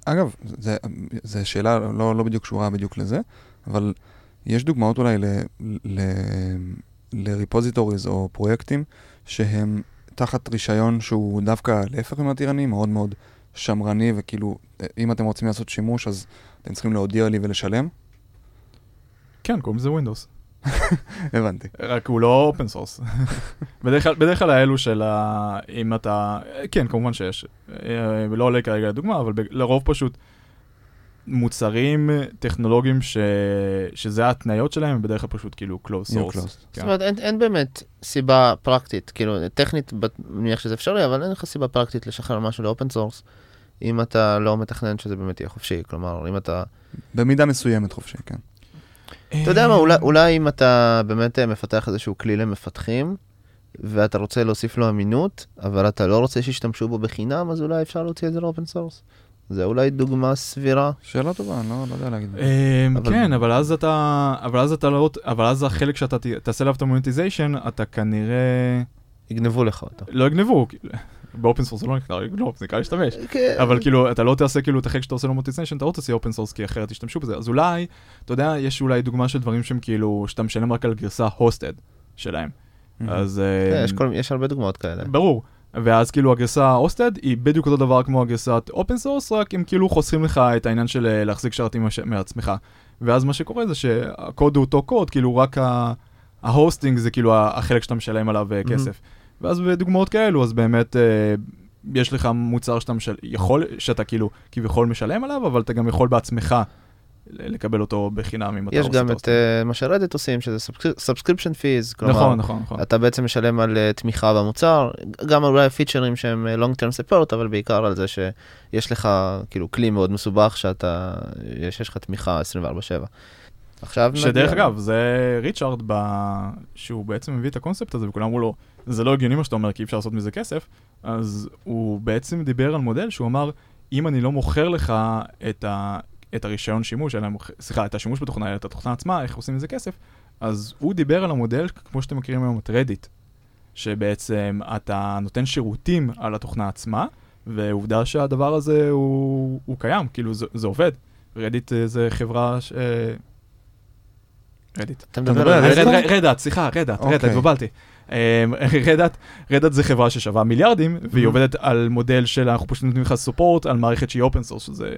אגב, זו שאלה לא, לא בדיוק קשורה בדיוק לזה, אבל יש דוגמאות אולי ל repositories או פרויקטים שהם תחת רישיון שהוא דווקא להפך ממתירני, מאוד מאוד שמרני, וכאילו, אם אתם רוצים לעשות שימוש, אז אתם צריכים להודיע לי ולשלם? כן, קוראים לזה Windows. הבנתי. רק הוא לא open source. בדרך כלל האלו של ה... אם אתה... כן, כמובן שיש. אה, לא עולה כרגע לדוגמה, אבל לרוב פשוט מוצרים טכנולוגיים ש... שזה ההתניות שלהם, הם בדרך כלל פשוט כאילו closed source. כן. זאת אומרת, אין, אין באמת סיבה פרקטית, כאילו, טכנית, מניח שזה אפשרי, אבל אין לך סיבה פרקטית לשחרר משהו ל open source. אם אתה לא מתכנן שזה באמת יהיה חופשי, כלומר, אם אתה... במידה מסוימת חופשי, כן. אתה יודע מה, אולי, אולי אם אתה באמת אה, מפתח איזשהו כלי למפתחים, ואתה רוצה להוסיף לו אמינות, אבל אתה לא רוצה שישתמשו בו בחינם, אז אולי אפשר להוציא את זה ל open source. זה אולי דוגמה סבירה. שאלה טובה, אני לא, לא יודע להגיד. אמ, כן, אבל אז אתה, אבל אז אתה לא, אבל אז החלק שאתה תעשה עליו את ה monetization, אתה כנראה... יגנבו לך אותו. לא יגנבו, ב open source זה לא נקרא זה נקרא להשתמש. כן. אבל כאילו, אתה לא תעשה כאילו את החלק שאתה עושה לו monetization, אתה לא תעשה open source כי אחרת ישתמשו בזה. אז אולי, אתה יודע, יש אולי דוגמה של דברים שהם כאילו, שאתה משלם רק על גרסה hosted שלהם. אז... כן, יש הרבה דוגמאות כאלה. ברור. ואז כאילו הגרסה hosted היא בדיוק אותו דבר כמו הגרסת open source, רק הם כאילו חוסכים לך את העניין של אה, להחזיק שרתים מעצמך. ואז מה שקורה זה שהקוד הוא אותו קוד, כאילו רק ה hosting זה כאילו החלק שאתה משלם עליו אה, כסף. ואז בדוגמאות כאלו, אז באמת אה, יש לך מוצר שאתה משל... יכול, שאתה כאילו כביכול משלם עליו, אבל אתה גם יכול בעצמך לקבל אותו בחינם אם אתה אותו. יש גם את uh, מה ש Red Hat עושים, שזה fees, כלומר, נכון, נכון, נכון. אתה בעצם משלם על uh, תמיכה במוצר, גם אולי פיצ'רים שהם uh, long term support, אבל בעיקר על זה שיש לך כאילו כלי מאוד מסובך שאתה, שיש לך תמיכה 24/7. עכשיו נגיע... שדרך אגב, זה ריצ'ארד, ב... שהוא בעצם מביא את הקונספט הזה, וכולם אמרו לו, זה לא הגיוני מה שאתה אומר, כי אי אפשר לעשות מזה כסף, אז הוא בעצם דיבר על מודל שהוא אמר, אם אני לא מוכר לך את, ה... את הרישיון שימוש, אלא, סליחה, את השימוש בתוכנה, את התוכנה עצמה, איך עושים מזה כסף, אז הוא דיבר על המודל, כמו שאתם מכירים היום את רדיט, שבעצם אתה נותן שירותים על התוכנה עצמה, ועובדה שהדבר הזה הוא, הוא קיים, כאילו זה, זה עובד. Reddit אה, זה חברה ש... רדיט. אתה מדבר על רדיט? רדאט, סליחה, רדאט, רדאט, התבלבלתי. רדאט, רדאט זה חברה ששווה מיליארדים, והיא mm-hmm. עובדת על מודל של אנחנו פשוט נותנים לך support על מערכת שהיא open source, שזה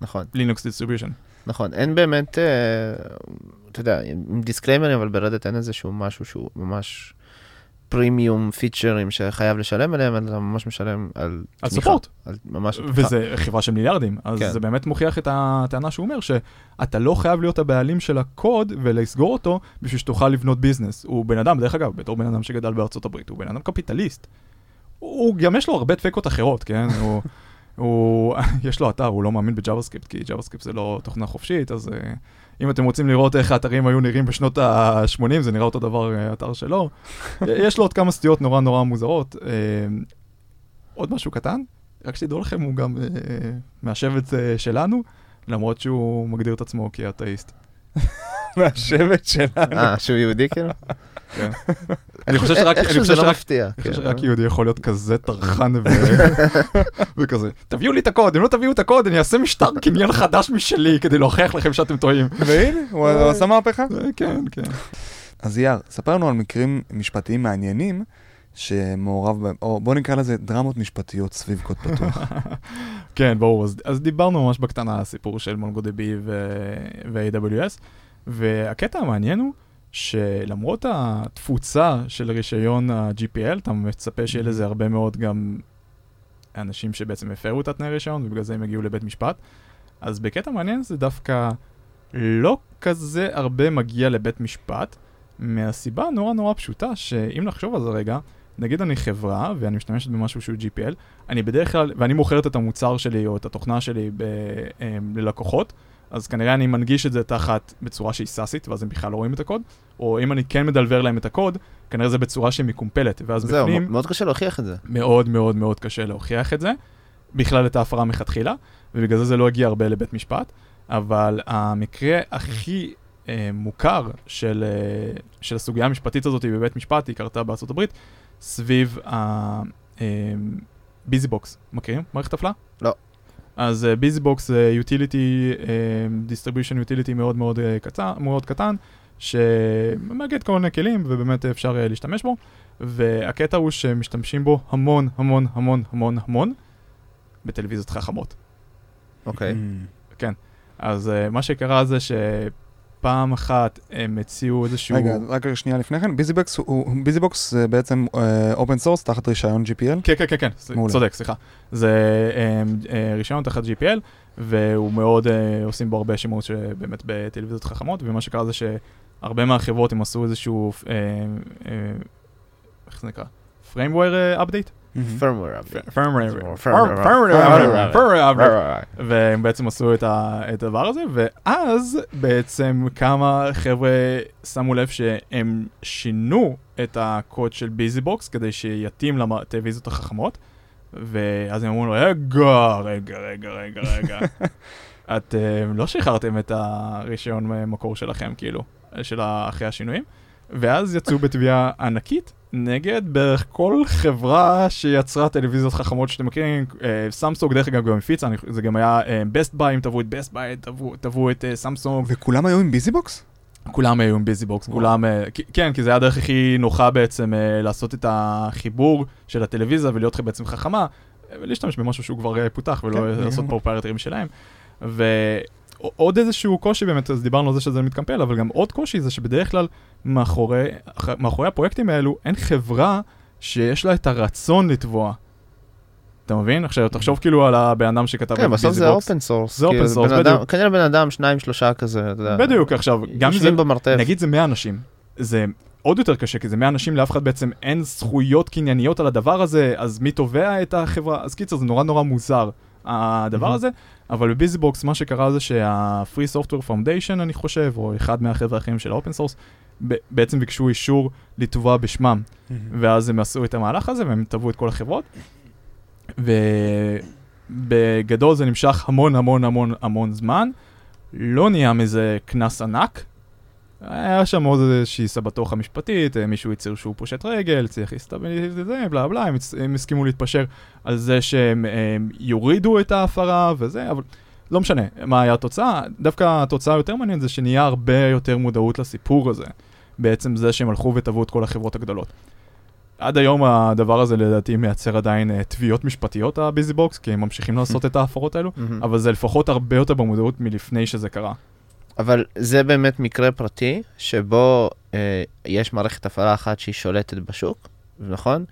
נכון. Linux distribution. נכון, אין באמת, אה, אתה יודע, עם דיסקליימרים, אבל ב-Red Hat אין איזשהו משהו שהוא ממש פרימיום פיצ'רים שחייב לשלם עליהם, אתה ממש משלם על על תמיכה. support. על ממש תמיכה. וזה חברה של מיליארדים, אז כן. זה באמת מוכיח את הטענה שהוא אומר, שאתה לא חייב להיות הבעלים של הקוד ולסגור אותו בשביל שתוכל לבנות ביזנס. הוא בן אדם, דרך אגב, בתור בן אדם שגדל בארצות הברית, הוא בן אדם קפיטליסט. הוא גם יש לו הרבה דפיקות אחרות, כן? הוא, הוא, יש לו אתר, הוא לא מאמין ב-JavaScript, כי JavaScript זה לא תוכנה חופשית, אז uh, אם אתם רוצים לראות איך האתרים היו נראים בשנות ה-80, זה נראה אותו דבר, אה, אתר שלו. יש לו עוד כמה סטיות נורא נורא מוזרות. Uh, עוד משהו קטן, רק שתדעו לכם, הוא גם uh, מהשבט שלנו, למרות שהוא מגדיר את עצמו כאתאיסט. מהשבט שלנו. אה, שהוא יהודי כאילו? כן. אני חושב שרק, אני חושב לא שרק מפתיע. אני חושב כן. שרק יהודי יכול להיות כזה טרחן. וכזה, תביאו לי את הקוד, אם לא תביאו את הקוד, אני אעשה משטר קניין חדש משלי כדי להוכיח לכם שאתם טועים. והנה, הוא הוא עשה מהפכה. אה, כן, כן. אז יאר, ספר לנו על מקרים משפטיים מעניינים שמעורב בהם, או בוא נקרא לזה דרמות משפטיות סביב קוד פתוח. כן, ברור. אז, אז דיברנו ממש בקטנה על הסיפור של MongoDB ו-AWS, והקטע המעניין הוא שלמרות התפוצה של רישיון ה-GPL, אתה מצפה שיהיה לזה הרבה מאוד גם אנשים שבעצם הפרו את התנאי רישיון, ובגלל זה הם הגיעו לבית משפט. אז בקטע מעניין זה דווקא לא כזה הרבה מגיע לבית משפט, מהסיבה הנורא נורא פשוטה, שאם נחשוב על זה רגע, נגיד אני חברה ואני משתמשת במשהו שהוא GPL, אני בדרך כלל, ואני מוכרת את המוצר שלי או את התוכנה שלי ב, um, ללקוחות, אז כנראה אני מנגיש את זה תחת בצורה שהיא סאסית, ואז הם בכלל לא רואים את הקוד, או אם אני כן מדלבר להם את הקוד, כנראה זה בצורה שהיא מקומפלת, ואז זהו, בפנים מאוד קשה להוכיח את זה. מאוד מאוד מאוד קשה להוכיח את זה, בכלל את ההפרה מלכתחילה, ובגלל זה זה לא הגיע הרבה לבית משפט, אבל המקרה הכי אה, מוכר של, אה, של הסוגיה המשפטית הזאת בבית משפט, היא קרתה בארצות הברית, סביב ה-BusyBox. מכירים? מערכת הפעלה? לא. אז BusyBox זה utility, distribution utility מאוד מאוד אה, קצר, מאוד קטן, שמאגד כל מיני כלים ובאמת אפשר אה, להשתמש בו, והקטע הוא שמשתמשים בו המון המון המון המון המון בטלוויזיות חכמות. אוקיי. Mm. אז uh, מה שקרה זה שפעם אחת הם הוציאו איזשהו... רגע, רק שנייה לפני כן, BusyBox הוא, BusyBox זה בעצם open source תחת רישיון GPL. כן, כן, כן, כן, מעולה. צודק, סליחה. זה uh, רישיון תחת GPL, והוא מאוד, עושים בו הרבה שימוש באמת בטלוויזיות חכמות, ומה שקרה זה שהרבה מהחברות הם עשו איזשהו, איך זה נקרא? Uh, update? firmware update. Firmware. Firmware. Firmware. Firmware. Firmware. והם בעצם עשו את, הדבר הזה, ואז בעצם כמה חבר'ה שמו לב שהם שינו את הקוד של BusyBox כדי שיתאים לטלוויזיות החכמות, ואז הם אמרו לו, רגע, רגע, רגע, רגע, רגע. אתם לא שחררתם את הרישיון מקור שלכם, כאילו, של אחרי השינויים, ואז יצאו בתביעה ענקית נגד בערך כל חברה שיצרה טלוויזיות חכמות שאתם מכירים, אה, סמסונג דרך אגב גם הפיצה, זה גם היה אה, Best Buy, הם תבעו את Best Buy, תבעו- את אה, סמסונג, וכולם היו עם BusyBox? כולם היו עם BusyBox. כולם, כן, כי זה היה הדרך הכי נוחה בעצם לעשות את החיבור של הטלוויזיה ולהיות בעצם חכמה, ולהשתמש במשהו שהוא כבר פותח ולא כן, לעשות לגמרי. proprietary שלהם. ועוד איזשהו קושי באמת, אז דיברנו על זה שזה מתקמפל, אבל גם עוד קושי זה שבדרך כלל מאחורי, אח- מאחורי הפרויקטים האלו אין חברה שיש לה את הרצון לתבוע. אתה מבין? עכשיו תחשוב כאילו על הבן אדם שכתב כן, בסוף זה. open source. זה open source, בדיוק. כנראה בן אדם, שניים, שלושה כזה, אתה יודע. בדיוק, עכשיו, גם זה במרתף. נגיד זה 100 אנשים, זה עוד יותר קשה, כי זה 100 אנשים, לאף אחד בעצם אין זכויות קנייניות על הדבר הזה, אז מי תובע את החברה? אז קיצר, זה נורא נורא מוזר, הדבר. הזה, אבל ב-BusyBox מה שקרה זה שה-Free Software Foundation, אני חושב, או אחד מהחבר'ה האחרים של ה-open source, בעצם ביקשו אישור לתבוע בשמם, ואז הם עשו את המהלך הזה והם תבעו את כל החברות. ובגדול זה נמשך המון המון המון המון זמן, לא נהיה מזה קנס ענק. היה שם עוד איזושהי תסבוכת משפטית, אה, מישהו הצהיר שהוא פושט רגל, צריך להסתבר, זה, בלה בלה, הם, הם הסכימו להתפשר על זה שהם הם, יורידו את ההפרה וזה, אבל לא משנה מה היה התוצאה. דווקא התוצאה היותר מעניינת זה שנהיה הרבה יותר מודעות לסיפור הזה. בעצם זה שהם הלכו ותבעו את כל החברות הגדולות. עד היום הדבר הזה לדעתי מייצר עדיין אה, תביעות משפטיות, הביזי בוקס, כי הם ממשיכים לעשות את ההפרות האלו. אבל זה לפחות הרבה יותר במודעות מלפני שזה קרה. אבל זה באמת מקרה פרטי, שבו אה, יש מערכת הפעלה אחת שהיא שולטת בשוק, נכון?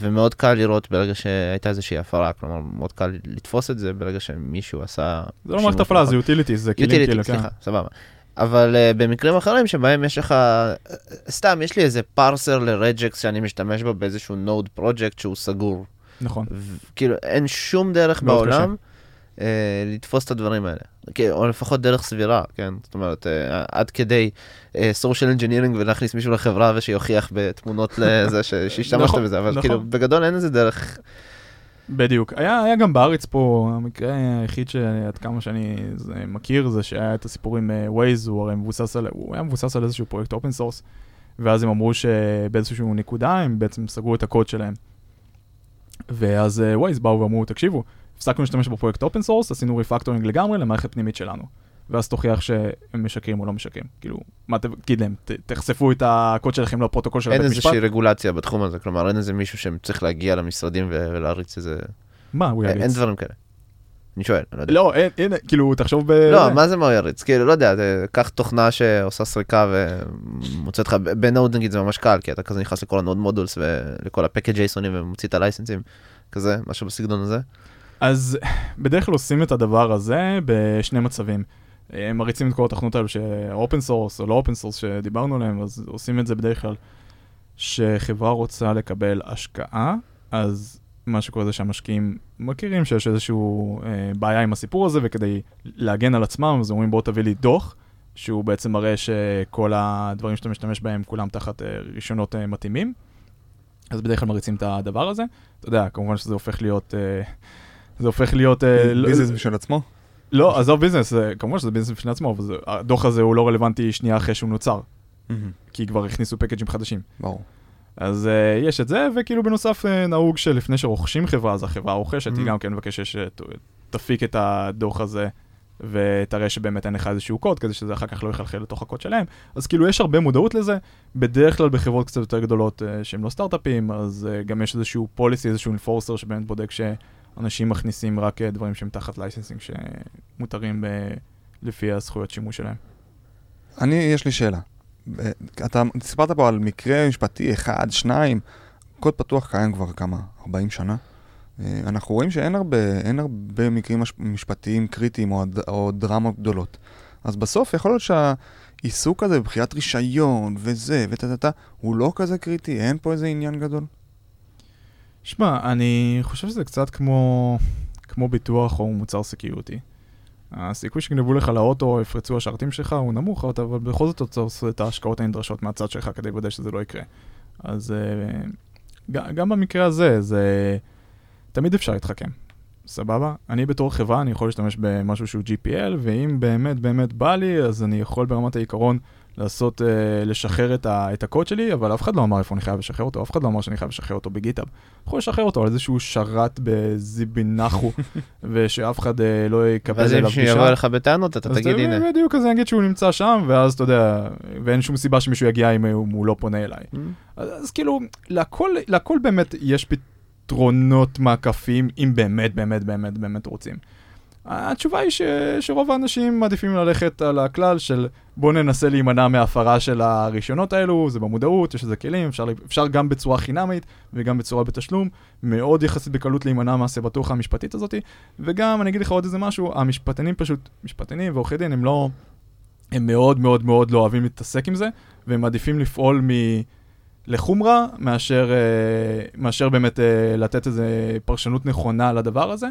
ומאוד קל לראות ברגע שהייתה איזושהי הפרה, כלומר, מאוד קל לתפוס את זה ברגע שמישהו עשה... זה לא מערכת הפעלה, זה utilities, זה כלים כאילו, כן. סליחה, סבבה. אבל uh, במקרים אחרים שבהם יש לך, אה, סתם, יש לי איזה parser ל-regex שאני משתמש בו באיזשהו Node פרויקט שהוא סגור. נכון. ו- כאילו, אין שום דרך בעולם uh, לתפוס את הדברים האלה. כן, או לפחות דרך סבירה, כן? זאת אומרת, uh, עד כדי social engineering ולהכניס מישהו לחברה ושיוכיח בתמונות לזה שהשתמשת נכון, בזה, אבל נכון. כאילו, בגדול אין איזה דרך. בדיוק. היה, היה גם בארץ פה, המקרה היחיד שעד כמה שאני זה, מכיר זה שהיה את הסיפור עם uh, Waze, הוא הרי מבוסס על, הוא היה מבוסס על איזשהו פרויקט open source, ואז הם אמרו שבאיזשהו נקודה הם בעצם סגרו את הקוד שלהם. ואז Waze באו ואמרו, תקשיבו, הפסקנו להשתמש בפרויקט open source, עשינו refactoring לגמרי למערכת פנימית שלנו. ואז תוכיח שהם משקרים או לא משקרים. כאילו, מה תגיד להם, ת, תחשפו את הקוד שלכם לפרוטוקול של אין הבית משפט? איזושהי רגולציה בתחום הזה, כלומר, אין איזה מישהו שצריך להגיע למשרדים ולהריץ איזה... מה, הוא אין יריץ? אין דברים כאלה. אני שואל, לא יודע. לא, אין, אין, כאילו, תחשוב ב... לא, מה זה מה הוא יריץ? כאילו, לא יודע, קח תוכנה שעושה סריקה ומוצאת לך, ב-Node נגיד זה ממש קל, כי אתה כזה נכנס לכל ה-node modules ולכל ה-package JSON-ים ומוציא את הלייסנסים, כזה, משהו בסגנון הזה. אז בדרך כלל עושים את הדבר הזה בשני מצבים. הם מריצים את כל התוכנות האלו שה-open source או לא open source שדיברנו עליהם, אז עושים את זה בדרך כלל שחברה רוצה לקבל השקעה, אז מה שקורה זה שהמשקיעים מכירים שיש איזושהי אה, בעיה עם הסיפור הזה, וכדי להגן על עצמם, אז אומרים בוא תביא לי דוח, שהוא בעצם מראה שכל הדברים שאתה משתמש בהם כולם תחת אה, רישיונות אה, מתאימים. אז בדרך כלל מריצים את הדבר הזה. אתה יודע, כמובן שזה הופך להיות... אה, זה הופך להיות... אה, לא- business בשביל עצמו? לא, עזוב business, כמובן שזה business בפני עצמו, אבל הדוח הזה הוא לא רלוונטי שנייה אחרי שהוא נוצר, כי כבר הכניסו package־ים חדשים. ברור. אז uh, יש את זה, וכאילו בנוסף uh, נהוג שלפני שרוכשים חברה, אז החברה הרוכשת, היא. גם כן מבקשת שתפיק את הדוח הזה ותראה שבאמת אין לך איזשהו קוד, כדי שזה אחר כך לא יחלחל לתוך הקוד שלהם. אז כאילו יש הרבה מודעות לזה, בדרך כלל בחברות קצת יותר גדולות uh, שהן לא סטארט-אפים, אז uh, גם יש איזשהו policy, איזשהו enforcer שבאמת בודק שאנשים מכניסים רק uh, דברים שהם תחת licensing שמותרים ב... לפי הזכויות שימוש שלהם. אני, יש לי שאלה. ב- אתה סיפרת פה על מקרה משפטי אחד, שניים, קוד פתוח קיים כבר כמה? 40 שנה? אה, אנחנו רואים שאין הרבה, הרבה מקרים מש- משפטיים קריטיים או, או דרמות גדולות. אז בסוף יכול להיות שהעיסוק הזה בבחירת רישיון וזה וטה טה טה, הוא לא כזה קריטי, אין פה איזה עניין גדול. שמע, אני חושב שזה קצת כמו, כמו ביטוח או מוצר security. הסיכוי שגנבו לך לאוטו או יפרצו השרתים שלך הוא נמוך, אבל בכל זאת אתה עושה את ההשקעות הנדרשות מהצד שלך כדי לוודא שזה לא יקרה. אז גם, גם במקרה הזה, זה תמיד אפשר להתחכם. סבבה? אני בתור חברה, אני יכול להשתמש במשהו שהוא GPL, ואם באמת באמת בא לי, אז אני יכול ברמת העיקרון לעשות, uh, לשחרר את, ה, את הקוד שלי, אבל אף אחד לא אמר איפה אני חייב לשחרר אותו, אף אחד לא אמר שאני חייב לשחרר אותו בגיטאב. יכול לשחרר אותו על איזשהו שרת בזיבינחו, ושאף אחד uh, לא יקבל ואז אם אליו גישה. יבוא אליך בטענות, אתה תגיד, הנה. בדיוק, אז אני אגיד שהוא נמצא שם, ואז אתה יודע, ואין שום סיבה שמישהו יגיע אם הוא הוא לא פונה אליי. אז, אז כאילו, לכל, לכל באמת יש פתרונות מעקפים, אם באמת, באמת, באמת, באמת רוצים. התשובה היא ש, שרוב האנשים מעדיפים ללכת על הכלל של בוא ננסה להימנע מהפרה של הרישיונות האלו, זה במודעות, יש לזה כלים, אפשר, אפשר גם בצורה חינמית וגם בצורה בתשלום, מאוד יחסית בקלות להימנע מהסבתוכה המשפטית הזאת, וגם, אני אגיד לך עוד איזה משהו, המשפטנים פשוט, משפטנים ועורכי דין, הם לא, הם מאוד מאוד מאוד לא אוהבים להתעסק עם זה, והם מעדיפים לפעול מ... לחומרה, מאשר, אה, מאשר באמת אה, לתת איזו פרשנות נכונה לדבר הזה,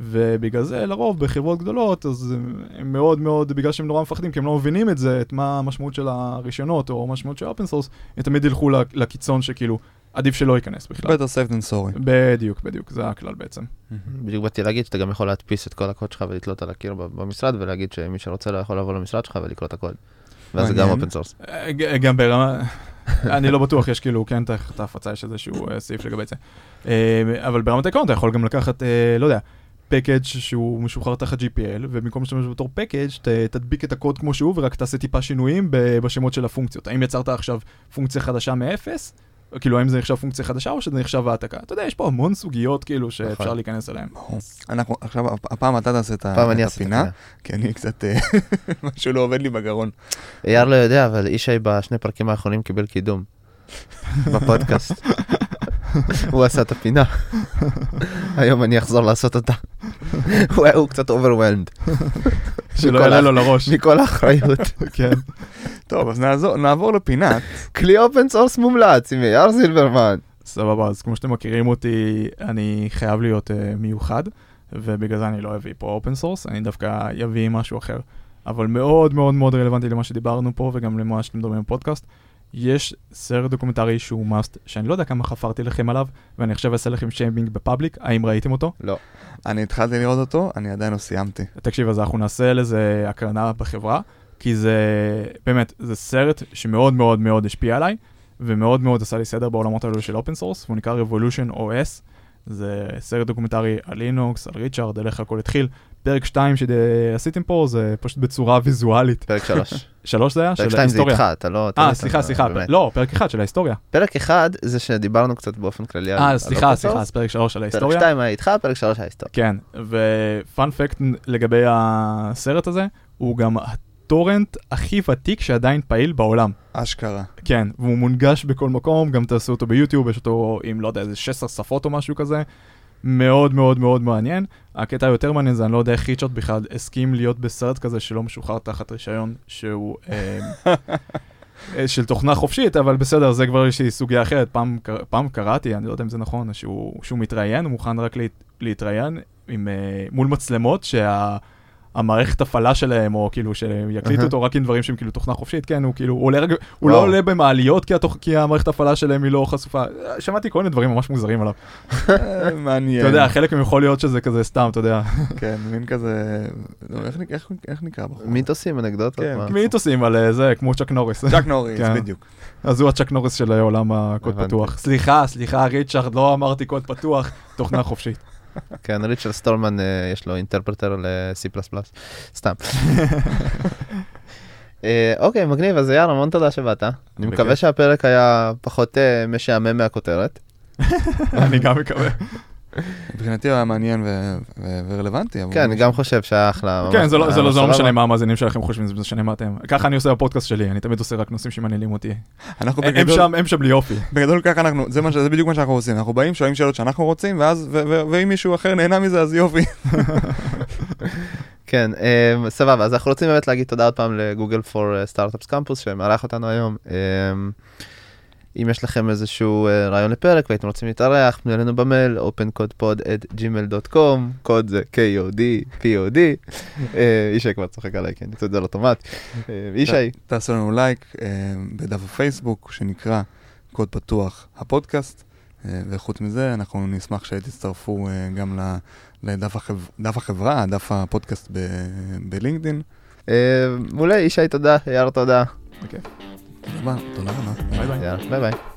ובגלל זה לרוב בחברות גדולות, אז הם- מאוד מאוד, בגלל שהם נורא מפחדים, כי הם לא מבינים את זה, את מה המשמעות של הרישיונות או המשמעות של open source, הם תמיד ילכו לקיצון שכאילו, עדיף שלא ייכנס בכלל. better safe than sorry. בדיוק, בדיוק, זה הכלל בעצם. בדיוק באתי להגיד שאתה גם יכול להדפיס את כל הקוד שלך ולתלות על הקיר במשרד ולהגיד שמי שרוצה לא יכול לבוא למשרד שלך ולקרוא את הקוד. ואז זה גם. open source. אה, גם ברמה, אני לא בטוח, יש כאילו, כן, תחת ההפצה יש איזשהו אה, סעיף לגבי זה. אה, אבל ברמת העיקרון אתה יכול גם לקחת, לא יודע, package שהוא משוחרר תחת GPL, ובמקום להשתמש בתור package ת- תדביק את הקוד כמו שהוא, ורק תעשה טיפה שינויים בשמות של הפונקציות. האם יצרת עכשיו פונקציה חדשה מאפס, כאילו, האם זה נחשב פונקציה חדשה או שזה נחשב העתקה? אתה יודע, יש פה המון סוגיות כאילו שאפשר נכון. להיכנס אליהן. אנחנו, עכשיו, הפעם אתה תעשה את ה- פעם אני את אעשה את הפינה, הפינה. כי אני קצת, אה, משהו לא עובד לי בגרון. יאיר לא יודע, אבל ישי בשני פרקים האחרונים קיבל קידום. בפודקאסט. הוא עשה את הפינה. היום אני אחזור לעשות אותה. הוא קצת overwhelmed שלא יעלה לו לראש. מכל האחריות. כן. טוב, אז נעבור לפינת. כלי open source מומלץ עם יאיר זילברמן. סבבה, אז כמו שאתם מכירים אותי, אני חייב להיות uh, מיוחד, ובגלל זה אני לא אביא פה open source, אני דווקא אביא משהו אחר. אבל מאוד מאוד מאוד רלוונטי למה שדיברנו פה, וגם למה שאתם מדברים בפודקאסט. יש סרט דוקומנטרי שהוא must, שאני לא יודע כמה חפרתי לכם עליו, ואני עכשיו אעשה לכם שיימינג ב public, האם ראיתם אותו? לא. אני התחלתי לראות אותו, אני עדיין לא סיימתי. תקשיב, אז אנחנו נעשה לזה הקרנה בחברה, כי זה, באמת, זה סרט שמאוד מאוד מאוד השפיע עליי, ומאוד מאוד עשה לי סדר בעולמות האלו של open source, והוא נקרא Revolution OS. זה סרט דוקומנטרי על לינוקס, על ריצ'ארד, על איך הכל התחיל. פרק 2 שעשיתם פה זה פשוט בצורה ויזואלית. פרק שלוש. שלוש זה היה? פרק של שתיים זה ההיסטוריה. איתך, אתה לא... אה, לא- סליחה, סליחה. לא, פרק אחד של ההיסטוריה. פרק אחד זה שדיברנו קצת באופן כללי על... אה, על סליחה, סליחה. אז פרק שלוש של פרק ההיסטוריה. שתיים היה איתך, פרק שלוש היה היסטוריה. כן, ו fun fact לגבי הסרט הזה, הוא גם הטורנט הכי ותיק שעדיין פעיל בעולם. אשכרה. כן, והוא מונגש בכל מקום, גם תעשו אותו ביוטיוב, יש אותו עם, לא יודע, איזה 16 שפות או משהו כזה. מאוד מאוד מאוד מעניין. הקטע היותר מעניין זה, אני לא יודע איך ריצ'רד בכלל הסכים להיות בסרט כזה שלא משוחרר תחת רישיון, שהוא... אה, אה, של תוכנה חופשית, אבל בסדר, זה כבר איזושהי סוגיה אחרת. פעם, פעם קראתי, אני לא יודע אם זה נכון, שהוא, שהוא מתראיין, הוא מוכן רק להת, להתראיין עם, אה, מול מצלמות, שה... המערכת הפעלה שלהם, או כאילו שיקליטו אהה. אותו רק עם דברים שהם כאילו תוכנה חופשית, כן, הוא כאילו, הוא עולה, רגע- הוא לא. עולה במעליות כי, התוכ... כי המערכת הפעלה שלהם היא לא חשופה. שמעתי כל מיני דברים ממש מוזרים עליו. אה, מעניין. אתה יודע, חלק מהם יכול להיות שזה כזה סתם, אתה יודע. כן, מין כזה... לא, איך איך- איך נקרא בחור? מיתוסים, אנקדוטות. כן? מיתוסים על אה, זה, כמו צ'אק נוריס. צ'אק נוריס, כן. בדיוק. אז הוא הצ'אק נוריס של עולם הקוד. פתוח. סליחה, סליחה, ריצ'רד, לא אמרתי קוד פתוח, תוכנה חופשית. כן, ריצ'רד סטולמן אה, יש לו interpreter ל-C++. סתם. אה, אוקיי, מגניב, אז יאללה, המון תודה שבאת. אני מקווה. שהפרק היה פחות אה, משעמם מהכותרת. אני גם מקווה. מבחינתי הוא היה מעניין ורלוונטי. כן, אני. גם חושב שהיה אחלה. כן, זה לא- משנה. מה המאזינים שלכם חושבים, זה משנה מה אתם. ככה אני עושה בפודקאסט שלי, אני תמיד עושה רק נושאים שמעניינים אותי. אנחנו הם שם, הם שם בלי יופי. בגדול ככה אנחנו, זה בדיוק מה שאנחנו עושים. אנחנו באים, שואלים שאלות שאנחנו רוצים, ואז, ואם מישהו אחר נהנה מזה, אז יופי. כן, אה, סבבה, אז אנחנו רוצים באמת להגיד תודה עוד פעם לגוגל פור סטארט-אפס קמפוס שמארח אותנו היום. אם יש לכם איזשהו אה, רעיון לפרק והייתם רוצים להתארח, פנו אלינו במייל opencodepod@gmail.com, קוד זה KOD, POD. אה, ישי כבר צוחק עליי, כן, אני עושה את זה על אוטומט. אה, ישי, תעשו לנו לייק בדף הפייסבוק שנקרא קוד פתוח הפודקאסט, וחוץ מזה אנחנו נשמח שתצטרפו גם לדף החב- דף החברה, דף הפודקאסט ב- בלינקדין. אה, מעולה, ישי תודה, יאיר תודה. בכיף. תודה רבה, תודה רבה. ביי ביי. יאללה, ביי ביי.